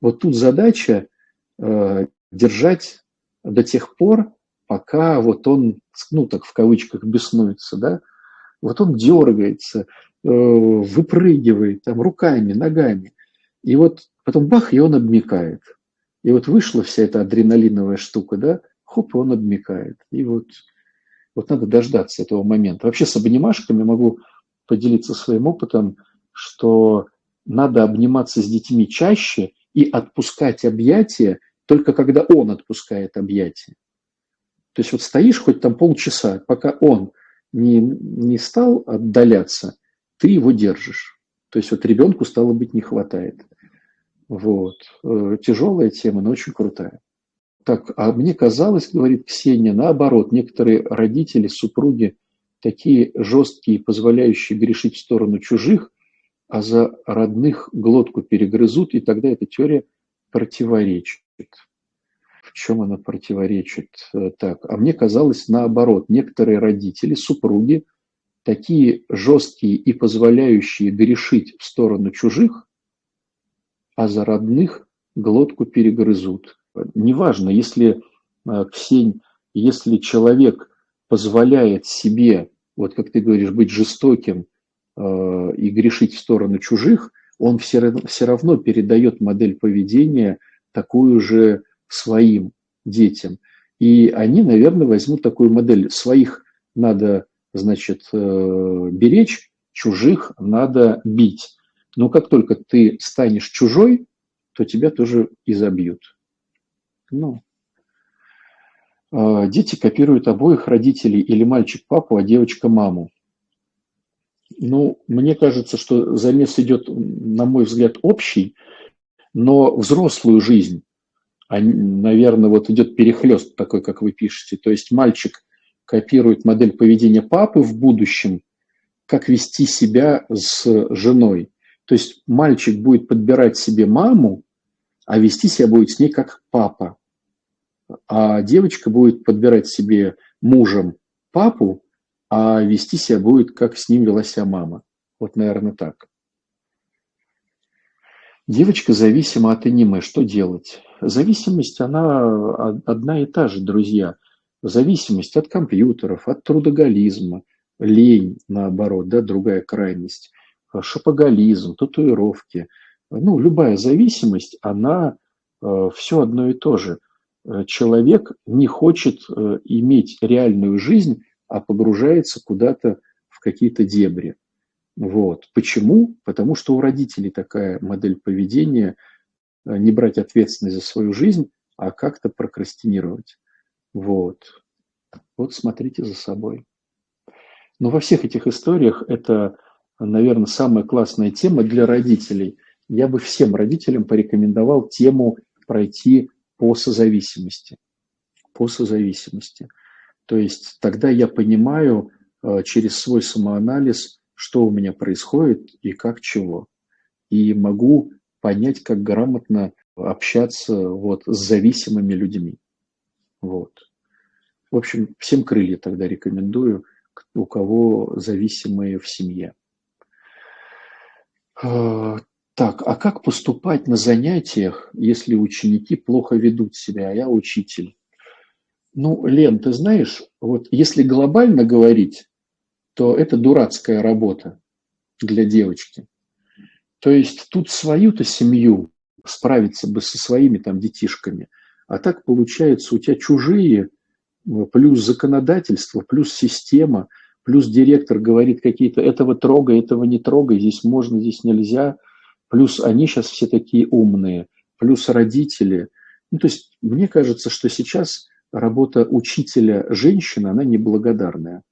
A: Вот тут задача э, держать до тех пор, пока вот он, ну так в кавычках, беснуется, да, вот он дергается, выпрыгивает там руками, ногами. И вот потом бах, и он обмекает. И вот вышла вся эта адреналиновая штука, да, хоп, и он обмекает. И вот, вот надо дождаться этого момента. Вообще с обнимашками могу поделиться своим опытом, что надо обниматься с детьми чаще и отпускать объятия только когда он отпускает объятия. То есть вот стоишь хоть там полчаса, пока он не, не стал отдаляться, ты его держишь. То есть вот ребенку стало быть не хватает. Вот. Э, тяжелая тема, но очень крутая. Так, а мне казалось, говорит Ксения, наоборот, некоторые родители, супруги такие жесткие, позволяющие грешить в сторону чужих, а за родных глотку перегрызут, и тогда эта теория противоречит. В чем она противоречит? Э, так, а мне казалось наоборот, некоторые родители, супруги, такие жесткие и позволяющие грешить в сторону чужих, а за родных глотку перегрызут. Неважно, если, э, Ксень, если человек позволяет себе вот как ты говоришь, быть жестоким э, и грешить в сторону чужих, он все равно передает модель поведения такую же своим детям. И они, наверное, возьмут такую модель. Своих надо, значит, э, беречь, чужих надо бить. Но как только ты станешь чужой, то тебя тоже изобьют. Ну, а, дети копируют обоих родителей или мальчик папу, а девочка маму. Ну, мне кажется, что замес идет, на мой взгляд, общий, но взрослую жизнь, а, наверное, вот идет перехлест такой, как вы пишете. То есть мальчик копирует модель поведения папы в будущем, как вести себя с женой. То есть мальчик будет подбирать себе маму, а вести себя будет с ней как папа. А девочка будет подбирать себе мужем папу, а вести себя будет, как с ним вела себя мама. Вот, наверное, так. Девочка зависима от аниме. Что делать? Зависимость, она одна и та же, друзья. Зависимость от компьютеров, от трудоголизма, лень, наоборот, да, другая крайность, шопоголизм, татуировки. Ну, любая зависимость, она э, все одно и то же. Э, человек не хочет э, иметь реальную жизнь, а погружается куда-то в какие-то дебри. Вот. Почему? Потому что у родителей такая модель поведения э, не брать ответственность за свою жизнь, а как-то прокрастинировать. Вот. Вот смотрите за собой. Но во всех этих историях это, наверное, самая классная тема для родителей. Я бы всем родителям порекомендовал тему пройти по созависимости. По созависимости. То есть тогда я понимаю э, через свой самоанализ, что у меня происходит и как чего. И могу понять, как грамотно общаться вот с зависимыми людьми. Вот. В общем, всем крылья тогда рекомендую, у кого зависимые в семье. Э, так, а как поступать на занятиях, если ученики плохо ведут себя, а я учитель? Ну, Лен, ты знаешь, вот если глобально говорить, то это дурацкая работа для девочки. То есть тут свою-то семью справиться бы со своими там детишками, а так получается у тебя чужие, плюс законодательство, плюс система, плюс директор говорит какие-то этого трогай, этого не трогай, здесь можно, здесь нельзя, плюс они сейчас все такие умные, плюс родители. Ну, то есть мне кажется, что сейчас работа учителя женщины, она неблагодарная.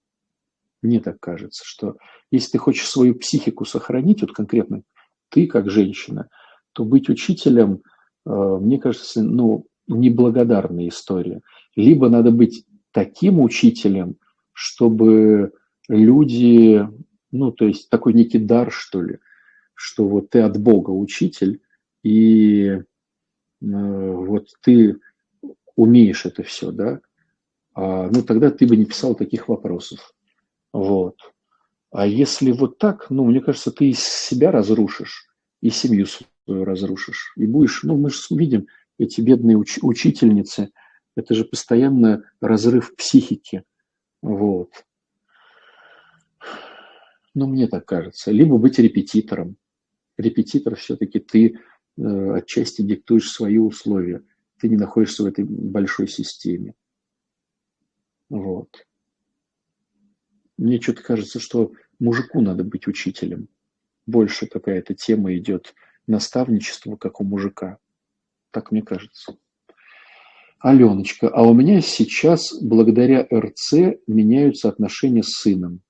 A: Мне так кажется, что если ты хочешь свою психику сохранить, вот конкретно ты как женщина, то быть учителем, э, мне кажется, ну, неблагодарная история. Либо надо быть таким учителем, чтобы люди, ну, то есть такой некий дар, что ли, что вот ты от Бога учитель, и э, вот ты умеешь это все, да, а, ну тогда ты бы не писал таких вопросов. Вот. А если вот так, ну, мне кажется, ты из себя разрушишь, и семью свою разрушишь. И будешь, ну, мы же видим, эти бедные уч- учительницы, это же постоянно разрыв психики. Вот. Ну, мне так кажется. Либо быть репетитором. Репетитор все-таки ты э, отчасти диктуешь свои условия ты не находишься в этой большой системе. Вот. Мне что-то кажется, что мужику надо быть учителем. Больше какая-то тема идет наставничество, как у мужика. Так мне кажется. Аленочка, а у меня сейчас благодаря РЦ меняются отношения с сыном,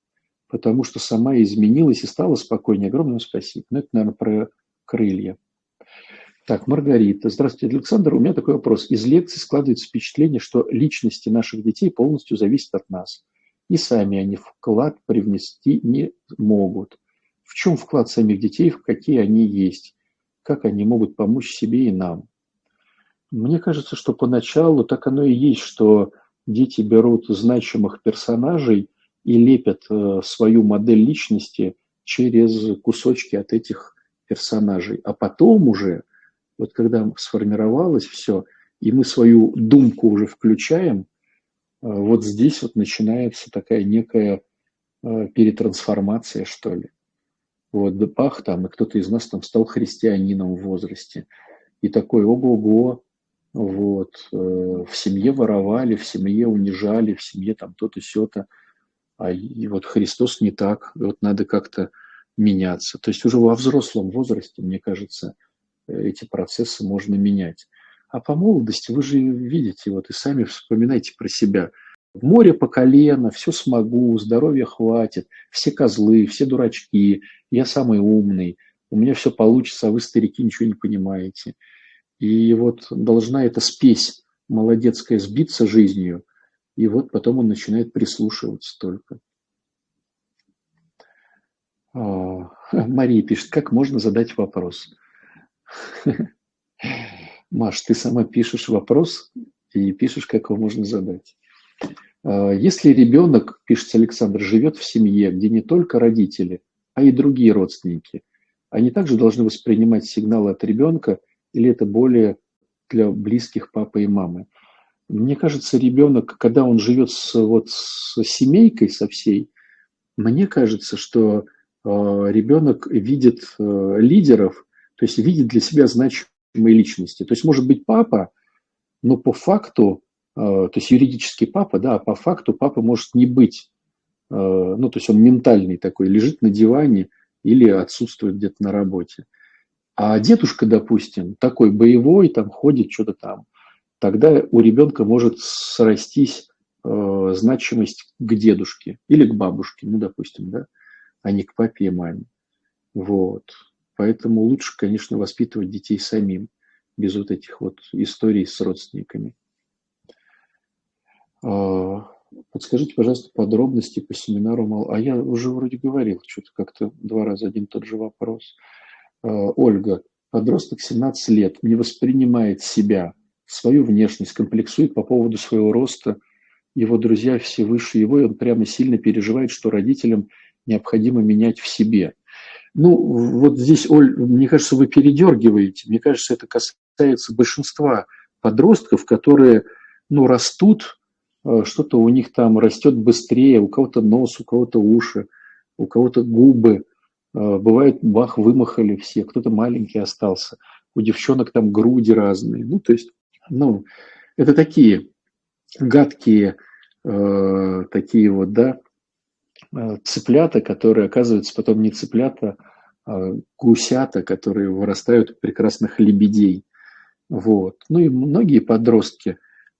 A: потому что сама изменилась и стала спокойнее. Огромное спасибо. Ну, это, наверное, про крылья. Так, Маргарита. Здравствуйте, Александр. У меня такой вопрос. Из лекции складывается впечатление, что личности наших детей полностью зависят от нас. И сами они вклад привнести не могут. В чем вклад самих детей, в какие они есть? Как они могут помочь себе и нам? Мне кажется, что поначалу так оно и есть, что дети берут значимых персонажей и лепят э, свою модель личности через кусочки от этих персонажей. А потом уже – вот когда сформировалось все, и мы свою думку уже включаем, э, вот здесь вот начинается такая некая э, перетрансформация, что ли. Вот, да там, и кто-то из нас там стал христианином в возрасте. И такой, ого-го, вот, э, в семье воровали, в семье унижали, в семье там то-то, сё-то. А и вот Христос не так, и вот надо как-то меняться. То есть уже во взрослом возрасте, мне кажется, эти процессы можно менять. А по молодости вы же видите, вот и сами вспоминайте про себя. Море по колено, все смогу, здоровья хватит, все козлы, все дурачки, я самый умный, у меня все получится, а вы, старики, ничего не понимаете. И вот должна эта спесь молодецкая сбиться жизнью, и вот потом он начинает прислушиваться только. А, Мария пишет, как можно задать вопрос? Маш, ты сама пишешь вопрос и пишешь, как его можно задать. А, если ребенок, пишет Александр, живет в семье, где не только родители, а и другие родственники, они также должны воспринимать сигналы от ребенка или это более для близких папы и мамы? Мне кажется, ребенок, когда он живет с, вот, с семейкой, со всей, мне кажется, что э, ребенок видит э, лидеров, то есть видит для себя значимые личности. То есть может быть папа, но по факту, э, то есть юридический папа, да, а по факту папа может не быть, э, ну то есть он ментальный такой, лежит на диване или отсутствует где-то на работе. А дедушка, допустим, такой боевой, там ходит что-то там, тогда у ребенка может срастись э, значимость к дедушке или к бабушке, ну, допустим, да, а не к папе и маме. Вот. Поэтому лучше, конечно, воспитывать детей самим, без вот этих вот историй с родственниками. А, подскажите, пожалуйста, подробности по семинару. А я уже вроде говорил, что-то как-то два раза один тот же вопрос. А, Ольга, подросток 17 лет, не воспринимает себя, свою внешность, комплексует по поводу своего роста, его друзья все выше его, и он прямо сильно переживает, что родителям необходимо менять в себе. Ну, вот здесь, Оль, мне кажется, вы передергиваете. Мне кажется, это касается большинства подростков, которые, ну, растут, э, что-то у них там растет быстрее, у кого-то нос, у кого-то уши, у кого-то губы. Э, бывает, бах, вымахали все, кто-то маленький остался. У девчонок там груди разные. Ну, то есть, ну, это такие гадкие, э, такие вот, да, Э, цыплята, которые оказываются потом не цыплята, а гусята, которые вырастают в прекрасных лебедей. Вот. Ну и многие подростки.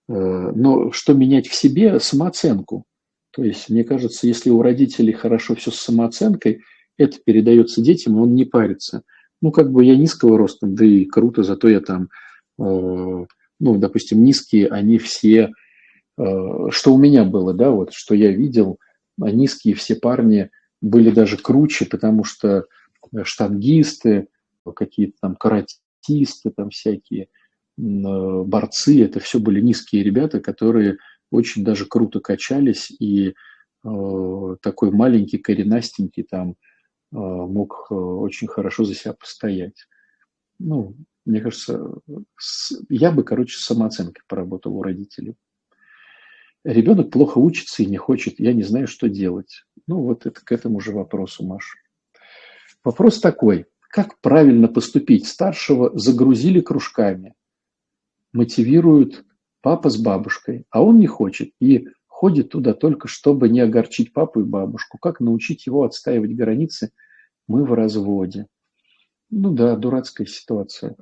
A: Э, но что менять в себе? Самооценку. То есть, мне кажется, если у родителей хорошо все с самооценкой, это передается детям, и он не парится. Ну, как бы я низкого роста, да и круто, зато я там, э, ну, допустим, низкие, они все, что у меня было, да, вот, что я видел – а низкие все парни были даже круче, потому что э, штангисты, какие-то там каратисты, там всякие э, борцы, это все были низкие ребята, которые очень даже круто качались, и э, такой маленький, коренастенький там э, мог э, очень хорошо за себя постоять. Ну, мне кажется, я бы, короче, с самооценкой поработал у родителей. Ребенок плохо учится и не хочет, я не знаю, что делать. Ну вот это к этому же вопросу, Маша. Вопрос такой, как правильно поступить? Старшего загрузили кружками, мотивируют папа с бабушкой, а он не хочет и ходит туда только, чтобы не огорчить папу и бабушку. Как научить его отстаивать границы? Мы в разводе. Ну да, дурацкая ситуация.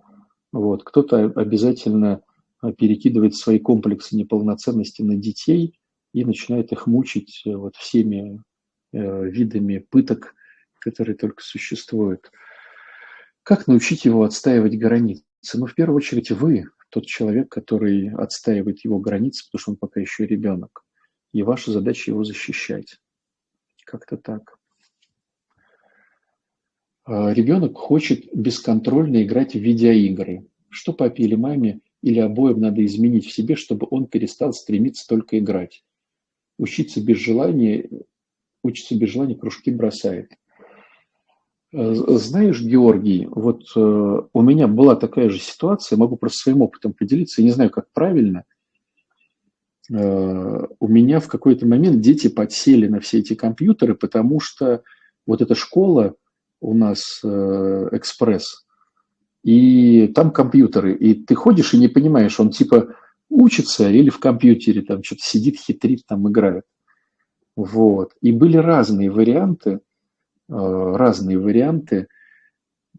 A: Вот. Кто-то обязательно а, перекидывает свои комплексы неполноценности на детей и начинает их мучить э, вот всеми э, видами пыток, которые только существуют. Как научить его отстаивать границы? Ну, в первую очередь, вы тот человек, который отстаивает его границы, потому что он пока еще ребенок. И ваша задача его защищать. Как-то так. А, ребенок хочет бесконтрольно играть в видеоигры. Что папе или маме или обоим надо изменить в себе, чтобы он перестал стремиться только играть. Учиться без желания, учиться без желания кружки бросает. Э, знаешь, Георгий, вот э, у меня была такая же ситуация, могу просто своим опытом поделиться, я не знаю, как правильно. Э, у меня в какой-то момент дети подсели на все эти компьютеры, потому что вот эта школа у нас экспресс, и там компьютеры, и ты ходишь и не понимаешь, он типа учится или в компьютере там что-то сидит, хитрит, там играет. Вот. И были разные варианты, э, разные варианты.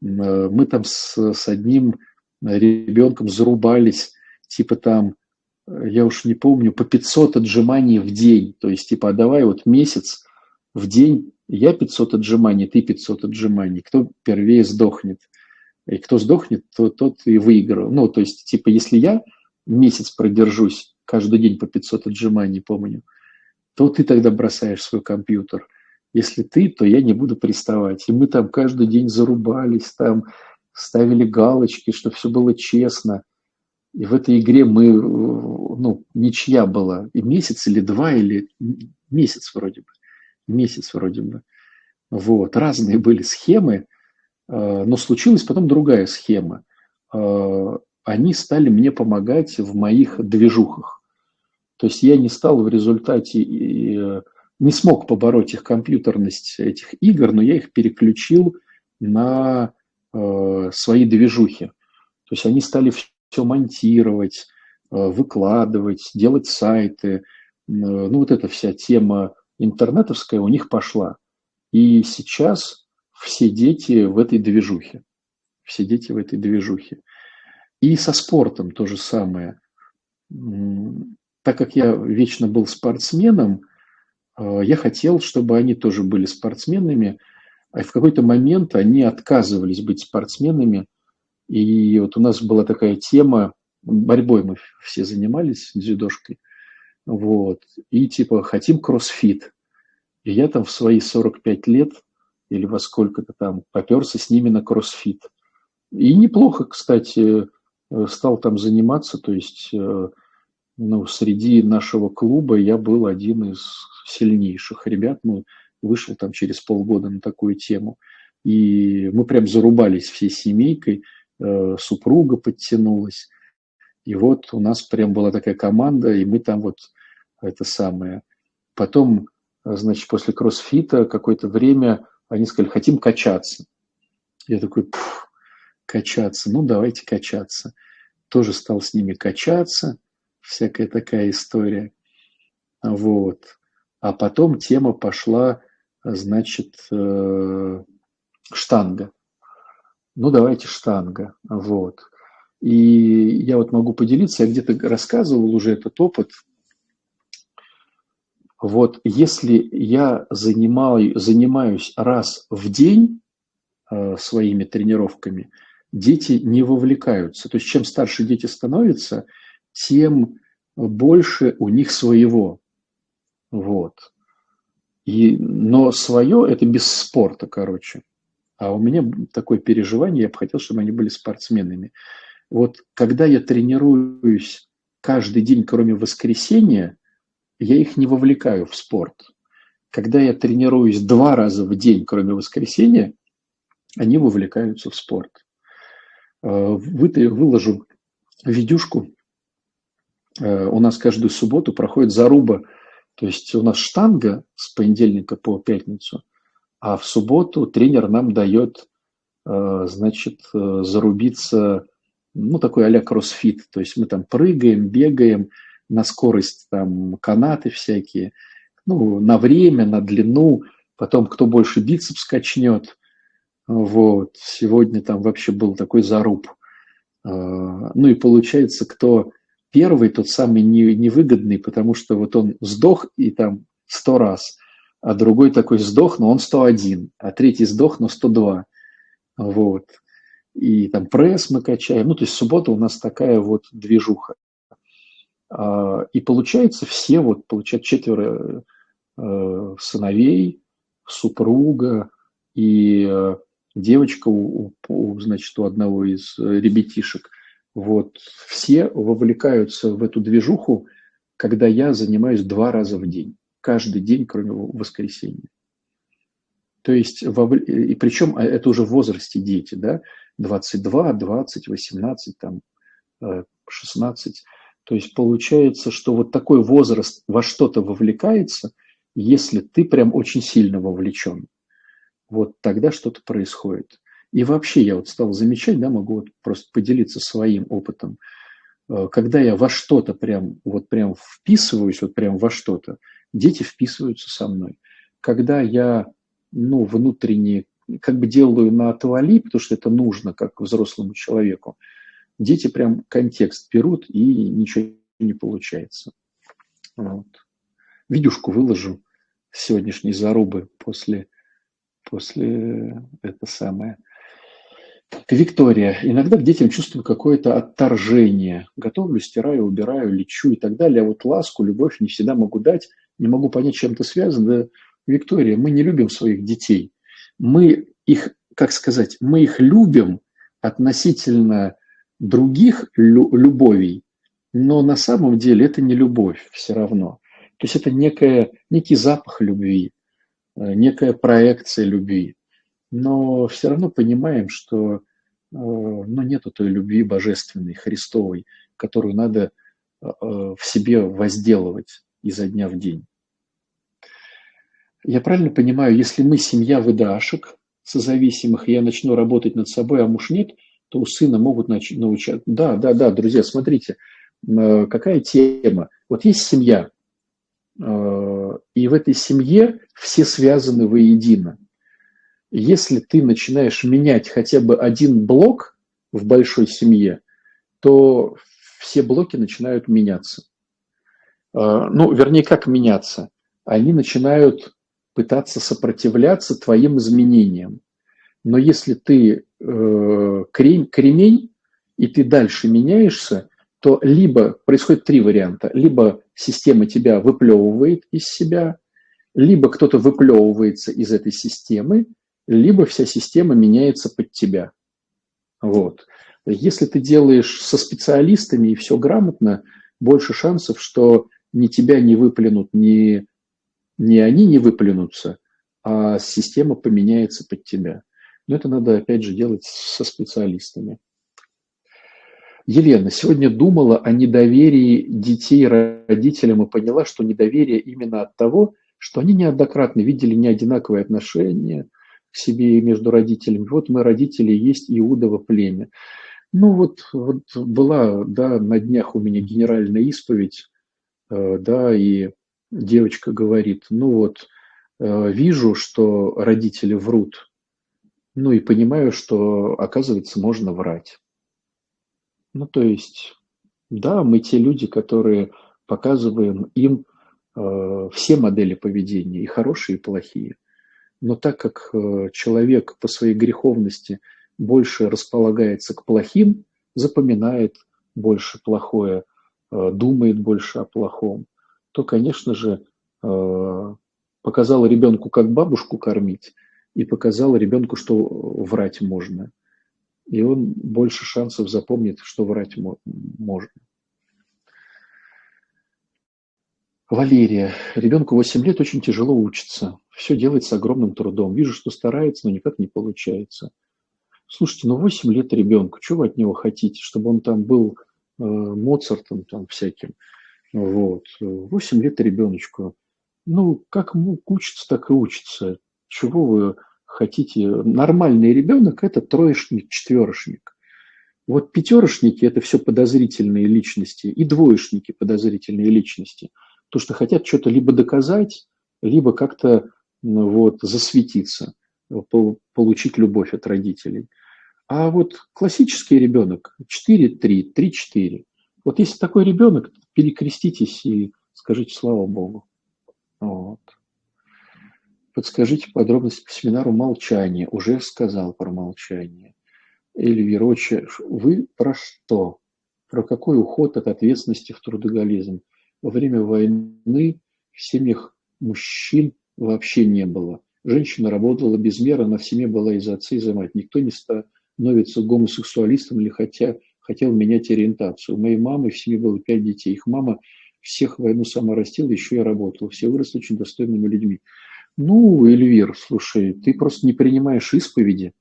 A: Э, мы там с, с одним ребенком зарубались, типа там, я уж не помню, по 500 отжиманий в день. То есть, типа, а давай вот месяц в день я 500 отжиманий, ты 500 отжиманий. Кто первее сдохнет? И кто сдохнет, то тот и выиграл. Ну, то есть, типа, если я месяц продержусь, каждый день по 500 отжиманий, помню, то ты тогда бросаешь свой компьютер. Если ты, то я не буду приставать. И мы там каждый день зарубались, там ставили галочки, чтобы все было честно. И в этой игре мы, ну, ничья была. И месяц или два, или месяц вроде бы. Месяц вроде бы. Вот. Разные были схемы. Э, но случилась потом другая схема. Э, они стали мне помогать в моих движухах. То есть я не стал в результате, э, не смог побороть их компьютерность этих игр, но я их переключил на свои движухи. То есть они стали все монтировать, выкладывать, делать сайты. Ну вот эта вся тема интернетовская у них пошла. И сейчас все дети в этой движухе. Все дети в этой движухе. И со спортом то же самое. Так как я вечно был спортсменом, э, я хотел, чтобы они тоже были спортсменами, а в какой-то момент они отказывались быть спортсменами. И вот у нас была такая тема, борьбой мы все занимались, дзюдошкой, вот, и типа хотим кроссфит. И я там в свои 45 лет или во сколько-то там поперся с ними на кроссфит. И неплохо, кстати, э, стал там заниматься, то есть э, ну, среди нашего клуба я был один из сильнейших ребят, ну, вышел там через полгода на такую тему. И мы прям зарубались всей семейкой, э, супруга подтянулась. И вот у нас прям была такая команда, и мы там вот это самое. Потом, значит, после кроссфита какое-то время они сказали, хотим качаться. Я такой, качаться, ну давайте качаться. Тоже стал с ними качаться, всякая такая история. Вот. А потом тема пошла, значит, э, штанга. Ну, давайте штанга. Вот. И я вот могу поделиться, я где-то рассказывал уже этот опыт, вот если я занимаю, занимаюсь раз в день э, своими тренировками, дети не вовлекаются. То есть чем старше дети становятся, тем больше у них своего. Вот. И, но свое это без спорта, короче. А у меня такое переживание, я бы хотел, чтобы они были спортсменами. Вот когда я тренируюсь каждый день, кроме воскресенья, я их не вовлекаю в спорт. Когда я тренируюсь два раза в день, кроме воскресенья, они вовлекаются в спорт. Э, выложу видюшку. Э, у нас каждую субботу проходит заруба. То есть у нас штанга с понедельника по пятницу, а в субботу тренер нам дает, э, значит, зарубиться, ну, такой а-ля кроссфит. То есть мы там прыгаем, бегаем, на скорость там канаты всякие, ну, на время, на длину, потом кто больше бицепс качнет. Вот. Сегодня там вообще был такой заруб. А, ну и получается, кто первый, тот самый невыгодный, потому что вот он сдох и там сто раз, а другой такой сдох, но он 101, а третий сдох, но 102. Вот. И там пресс мы качаем. Ну, то есть суббота у нас такая вот движуха. А, и получается все, вот получают четверо э, сыновей, супруга и э, девочка у, у, значит, у одного из ребятишек. Вот все вовлекаются в эту движуху, когда я занимаюсь два раза в день. Каждый день, кроме воскресенья. То есть, и причем а, это уже в возрасте дети, да, 22, 20, 18, там, 16. Э, то есть получается, что вот такой возраст во что-то вовлекается, если ты прям очень сильно вовлечен. Вот тогда что-то происходит. И вообще я вот стал замечать, да, могу вот просто поделиться своим опытом. Э, когда я во что-то прям, вот прям вписываюсь, вот прям во что-то, дети вписываются со мной. Когда я, ну, внутренне как бы делаю на отвали, потому что это нужно как взрослому человеку, дети прям контекст берут и ничего не получается. Вот. Видюшку выложу сегодняшней зарубы после, после это самое. Виктория. Иногда к детям чувствую какое-то отторжение. Готовлю, стираю, убираю, лечу и так далее. А вот ласку, любовь не всегда могу дать. Не могу понять, чем это связано. Виктория, мы не любим своих детей. Мы их, как сказать, мы их любим относительно других любовей, но на самом деле это не любовь все равно. То есть это некая, некий запах любви, э, некая проекция любви. Но все равно понимаем, что э, ну, нету той любви божественной, Христовой, которую надо э, в себе возделывать изо дня в день. Я правильно понимаю, если мы семья выдашек, созависимых, я начну работать над собой, а муж нет, то у сына могут научать. Да, да, да, друзья, смотрите, э, какая тема. Вот есть семья, э, и в этой семье все связаны воедино. Если ты начинаешь менять хотя бы один блок в большой семье, то все блоки начинают меняться. Э, ну, вернее, как меняться? Они начинают пытаться сопротивляться твоим изменениям. Но если ты э, крем, кремень, и ты дальше меняешься, то либо происходит три варианта. Либо система тебя выплевывает из себя, либо кто-то выплевывается из этой системы, либо вся система меняется под тебя. Вот. Если ты делаешь со специалистами и все грамотно, больше шансов, что ни тебя не выплюнут, ни не они не выплюнутся, а система поменяется под тебя. Но это надо, опять же, делать со специалистами. Елена, сегодня думала о недоверии детей родителям и поняла, что недоверие именно от того, что они неоднократно видели неодинаковые отношения к себе и между родителями. Вот мы родители есть Иудово племя. Ну вот, вот была, да, на днях у меня генеральная исповедь, э, да, и девочка говорит, ну вот, э, вижу, что родители врут, ну и понимаю, что, оказывается, можно врать. Ну, то есть, да, мы те люди, которые показываем им э, все модели поведения, и хорошие, и плохие. Но так как э, человек по своей греховности больше располагается к плохим, запоминает больше плохое, э, думает больше о плохом, то, конечно же, э, показала ребенку, как бабушку кормить, и показала ребенку, что врать можно. И он больше шансов запомнит, что врать можно. Валерия. Ребенку 8 лет очень тяжело учится. Все делает с огромным трудом. Вижу, что старается, но никак не получается. Слушайте, ну 8 лет ребенку, что вы от него хотите? Чтобы он там был э, Моцартом там всяким. Вот. 8 лет ребеночку. Ну, как учится, так и учится. Чего вы хотите? Нормальный ребенок – это троечник, четверошник. Вот пятерошники – это все подозрительные личности, и двоечники – подозрительные личности. То, что хотят что-то либо доказать, либо как-то ну, вот, засветиться, получить любовь от родителей. А вот классический ребенок 4-3, 3-4. Вот если такой ребенок, перекреститесь и скажите слава Богу. Вот. Подскажите подробности по семинару «Молчание». Уже сказал про молчание. Эльвира, очень... вы про что? Про какой уход от ответственности в трудоголизм? Во время войны в семьях мужчин вообще не было. Женщина работала без меры, она в семье была из отца, и за мать. Никто не становится гомосексуалистом или хотя хотел менять ориентацию. У моей мамы в семье было пять детей. Их мама всех войну сама растила, еще и работала. Все выросли очень достойными людьми. Ну, Эльвир, слушай, ты просто не принимаешь исповеди,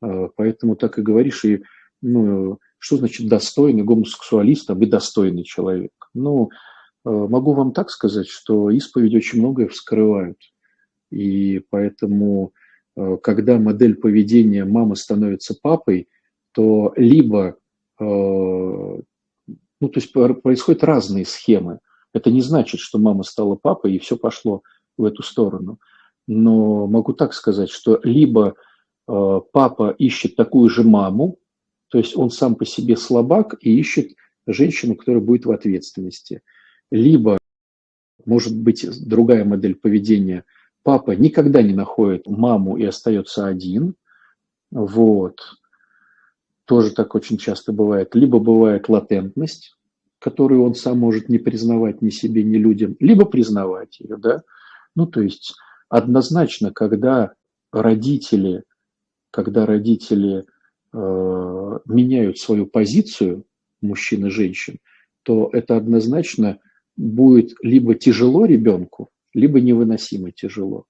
A: а, поэтому так и говоришь. И, ну, что значит достойный гомосексуалист, а вы достойный человек? Ну, а, могу вам так сказать, что исповеди очень многое вскрывают. И поэтому, а, когда модель поведения мамы становится папой, то либо ну, то есть происходят разные схемы. Это не значит, что мама стала папой и все пошло в эту сторону. Но могу так сказать, что либо э, папа ищет такую же маму, То есть он сам по себе слабак и ищет женщину, которая будет в ответственности. Либо, может быть, другая модель поведения. Папа никогда не находит маму и остается один. Вот. Тоже так очень часто бывает. Либо бывает латентность, которую он сам может не признавать ни себе, ни людям, либо признавать ее, да. Ну, то есть однозначно, когда родители, когда родители э, меняют свою позицию, мужчин и женщин, то это однозначно будет либо тяжело ребенку, либо невыносимо тяжело.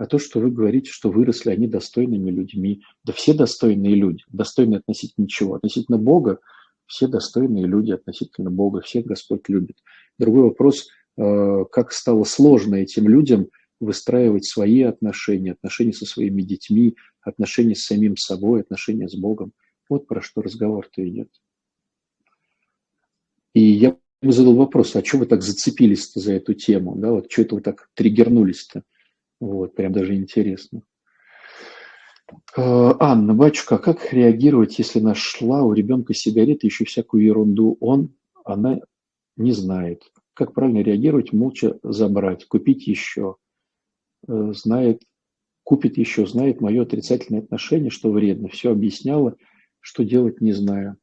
A: А то, что вы говорите, что выросли они достойными людьми, да все достойные люди, достойны относительно чего? Относительно Бога, все достойные люди относительно Бога, всех Господь любит. Другой вопрос, э, как стало сложно этим людям выстраивать свои отношения, отношения со своими детьми, отношения с самим собой, отношения с Богом. Вот про что разговор-то идет. И я задал вопрос, а что вы так зацепились-то за эту тему? Да, вот что это вы так триггернулись-то? Вот, прям даже интересно. Э, Анна, батюшка, а как реагировать, если нашла у ребенка сигареты, еще всякую ерунду? Он, она не знает. Как правильно реагировать? Молча забрать, купить еще. Э, знает, купит еще, знает мое отрицательное отношение, что вредно. Все объясняла, что делать не знаю.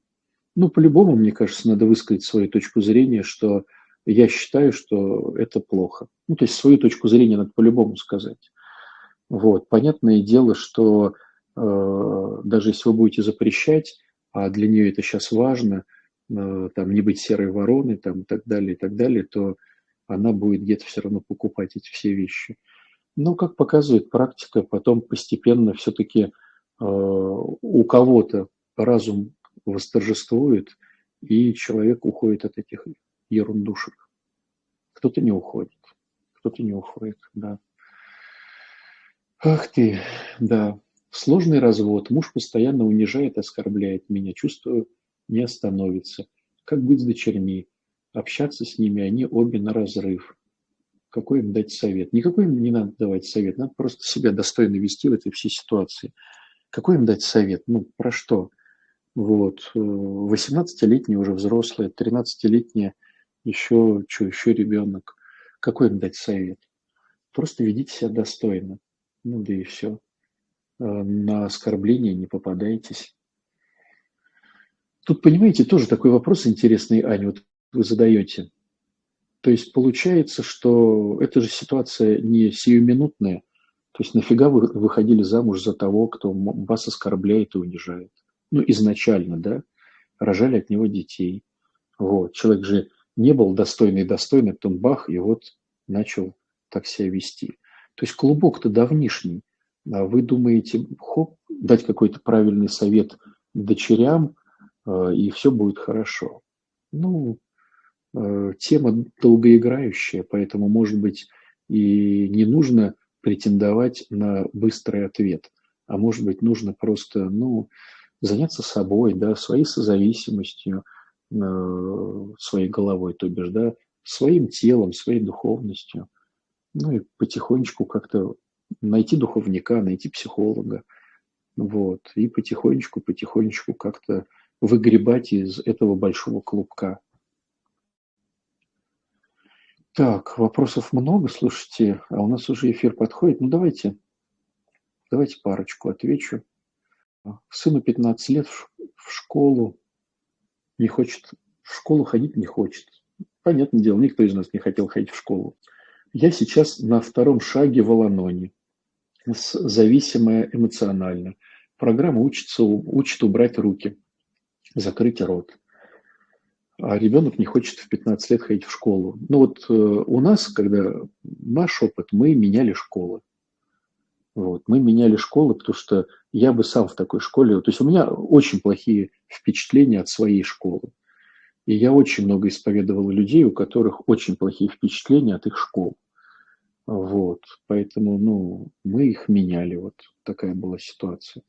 A: Ну, по-любому, мне кажется, надо высказать свою точку зрения, что я считаю, что это плохо. Ну, то есть свою точку зрения надо по-любому сказать. Вот. Понятное дело, что э, даже если вы будете запрещать, а для нее это сейчас важно, э, там, не быть серой вороной там, и так далее, и так далее, то она будет где-то все равно покупать эти все вещи. Но, как показывает практика, потом постепенно все-таки э, у кого-то разум восторжествует, и человек уходит от этих ерундушек. Кто-то не уходит, кто-то не уходит, да. Ах ты, да. Сложный развод. Муж постоянно унижает, оскорбляет меня. Чувствую, не остановится. Как быть с дочерьми? Общаться с ними, они обе на разрыв. Какой им дать совет? Никакой им не надо давать совет. Надо просто себя достойно вести в этой всей ситуации. Какой им дать совет? Ну, про что? Вот. 18-летняя уже взрослая, 13-летняя еще, что, еще ребенок. Какой им дать совет? Просто ведите себя достойно. Ну да и все. Э, на оскорбление не попадайтесь. Тут, понимаете, тоже такой вопрос интересный, Аня, вот вы задаете. То есть получается, что эта же ситуация не сиюминутная. То есть нафига вы выходили замуж за того, кто вас оскорбляет и унижает? ну, изначально, да, рожали от него детей. Вот. Человек же не был достойный достойный, потом бах, и вот начал так себя вести. То есть клубок-то давнишний. А вы думаете, хоп, дать какой-то правильный совет дочерям, э, и все будет хорошо. Ну, э, тема долгоиграющая, поэтому, может быть, и не нужно претендовать на быстрый ответ, а может быть, нужно просто, ну, заняться собой, да, своей созависимостью, своей головой, то бишь, да, своим телом, своей духовностью. Ну и потихонечку как-то найти духовника, найти психолога. Вот. И потихонечку, потихонечку как-то выгребать из этого большого клубка. Так, вопросов много, слушайте, а у нас уже эфир подходит. Ну давайте, давайте парочку отвечу. Сыну 15 лет в школу не хочет, в школу ходить не хочет. Понятное дело, никто из нас не хотел ходить в школу. Я сейчас на втором шаге в Аланоне, зависимая эмоционально. Программа учится, учит убрать руки, закрыть рот. А ребенок не хочет в 15 лет ходить в школу. Ну вот э, у нас, когда наш опыт, мы меняли школы. Вот. Мы меняли школы, потому что я бы сам в такой школе... То есть у меня очень плохие впечатления от своей школы. И я очень много исповедовал людей, у которых очень плохие впечатления от их школ. Вот. Поэтому, ну, мы их меняли. Вот такая была ситуация.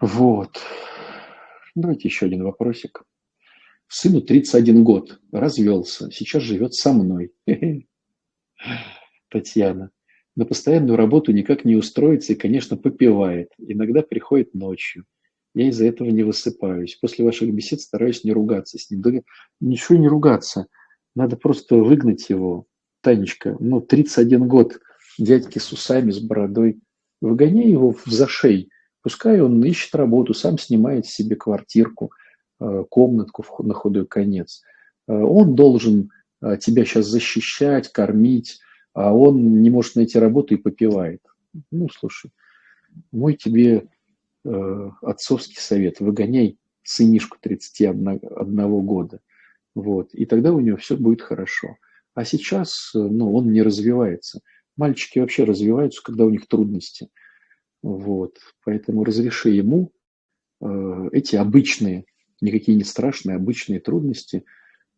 A: Вот. Давайте еще один вопросик. Сыну 31 год, развелся, сейчас живет со мной. Татьяна. на постоянную работу никак не устроится и, конечно, попивает. Иногда приходит ночью. Я из-за этого не высыпаюсь. После ваших бесед стараюсь не ругаться с ним. Да ничего не ругаться. Надо просто выгнать его. Танечка, ну, 31 год, дядьки с усами, с бородой. Выгоняй его в зашей. Пускай он ищет работу, сам снимает себе квартирку, э, комнатку на худой конец. Э, он должен э, тебя сейчас защищать, кормить, а он не может найти работу и попивает. Ну, слушай, мой тебе э, отцовский совет. Выгоняй сынишку 31 года. Вот. И тогда у него все будет хорошо. А сейчас ну, он не развивается. Мальчики вообще развиваются, когда у них трудности. Вот. Поэтому разреши ему э, эти обычные, никакие не страшные, обычные трудности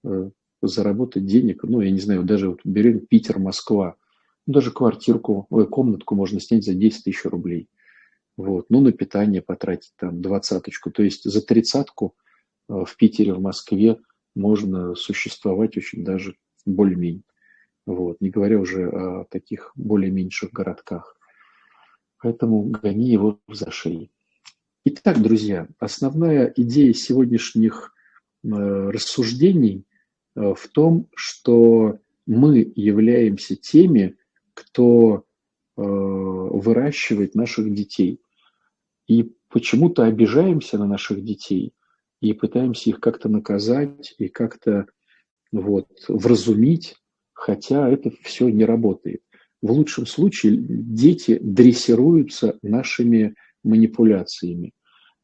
A: э, заработать денег. Ну, я не знаю, даже вот берем Питер, Москва. Ну, даже квартирку, ой, комнатку можно снять за 10 тысяч рублей. Вот. Ну, на питание потратить там двадцаточку. То есть за тридцатку э, в Питере, в Москве можно существовать очень даже более-менее. Вот. Не говоря уже о таких более меньших городках. Поэтому гони его за шеи. Итак, друзья, основная идея сегодняшних э, рассуждений в том, что мы являемся теми, кто выращивает наших детей и почему-то обижаемся на наших детей и пытаемся их как-то наказать и как-то вот, вразумить, хотя это все не работает. В лучшем случае дети дрессируются нашими манипуляциями,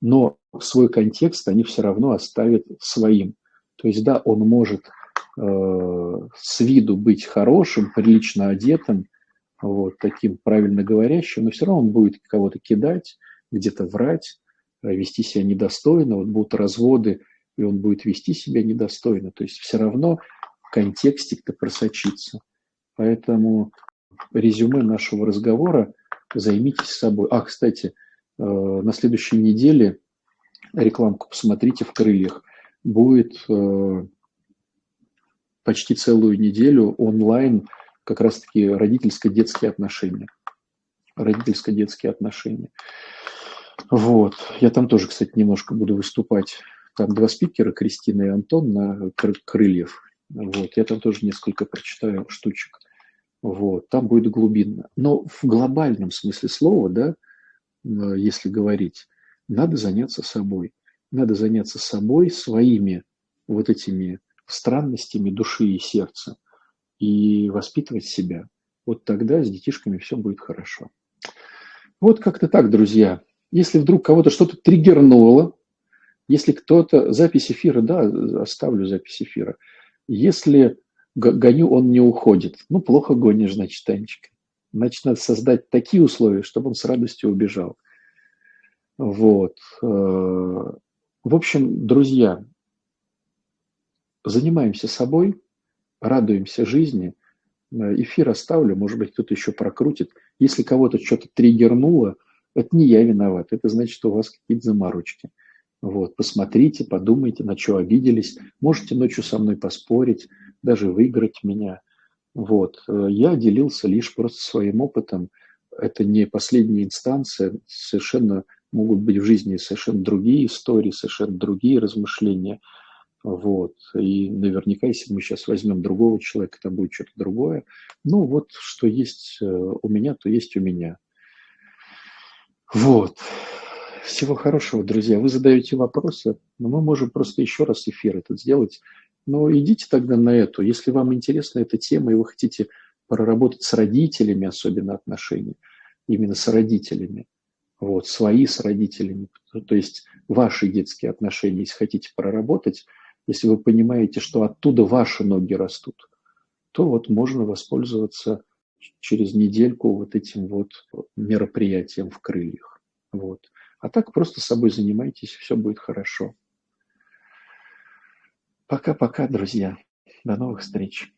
A: но свой контекст они все равно оставят своим. То есть, да, он может э, с виду быть хорошим, прилично одетым, вот, таким правильно говорящим, но все равно он будет кого-то кидать, где-то врать, э, вести себя недостойно, вот будут разводы, и он будет вести себя недостойно. То есть все равно контекстик-то просочится. Поэтому резюме нашего разговора займитесь собой. А, кстати, э, на следующей неделе рекламку посмотрите в крыльях. Будет э, почти целую неделю онлайн как раз-таки родительско-детские отношения. Родительско-детские отношения. Вот. Я там тоже, кстати, немножко буду выступать. Там два спикера, Кристина и Антон на крыльев. Вот. Я там тоже несколько прочитаю штучек. Вот. Там будет глубинно. Но в глобальном смысле слова, да, если говорить, надо заняться собой. Надо заняться собой, своими вот этими странностями души и сердца и воспитывать себя. Вот тогда с детишками все будет хорошо. Вот как-то так, друзья. Если вдруг кого-то что-то триггернуло, если кто-то... Запись эфира, да, оставлю запись эфира. Если гоню, он не уходит. Ну, плохо гонишь, значит, Танечка. Значит, надо создать такие условия, чтобы он с радостью убежал. Вот. Э, в общем, друзья, занимаемся собой, радуемся жизни. Э, эфир оставлю, может быть, кто-то еще прокрутит. Если кого-то что-то триггернуло – это не я виноват, это значит, у вас какие-то заморочки. Вот, посмотрите, подумайте, на что обиделись. Можете ночью со мной поспорить, даже выиграть меня. Вот, э, я делился лишь просто своим опытом. Это не последняя инстанция, совершенно могут быть в жизни совершенно другие истории, совершенно другие размышления. Вот. И наверняка, если мы сейчас возьмем другого человека, там будет что-то другое. Ну вот, что есть э, у меня, то есть у меня. Вот. Всего хорошего, друзья. Вы задаете вопросы, но мы можем просто еще раз эфир этот сделать. Но идите тогда на эту. Если вам интересна эта тема, и вы хотите проработать с родителями, особенно отношения, именно с родителями, вот, свои с родителями, то есть ваши детские отношения, если хотите проработать, если вы понимаете, что оттуда ваши ноги растут, то вот можно воспользоваться через недельку вот этим вот мероприятием в крыльях. Вот. А так просто собой занимайтесь, все будет хорошо. Пока-пока, друзья. До новых встреч.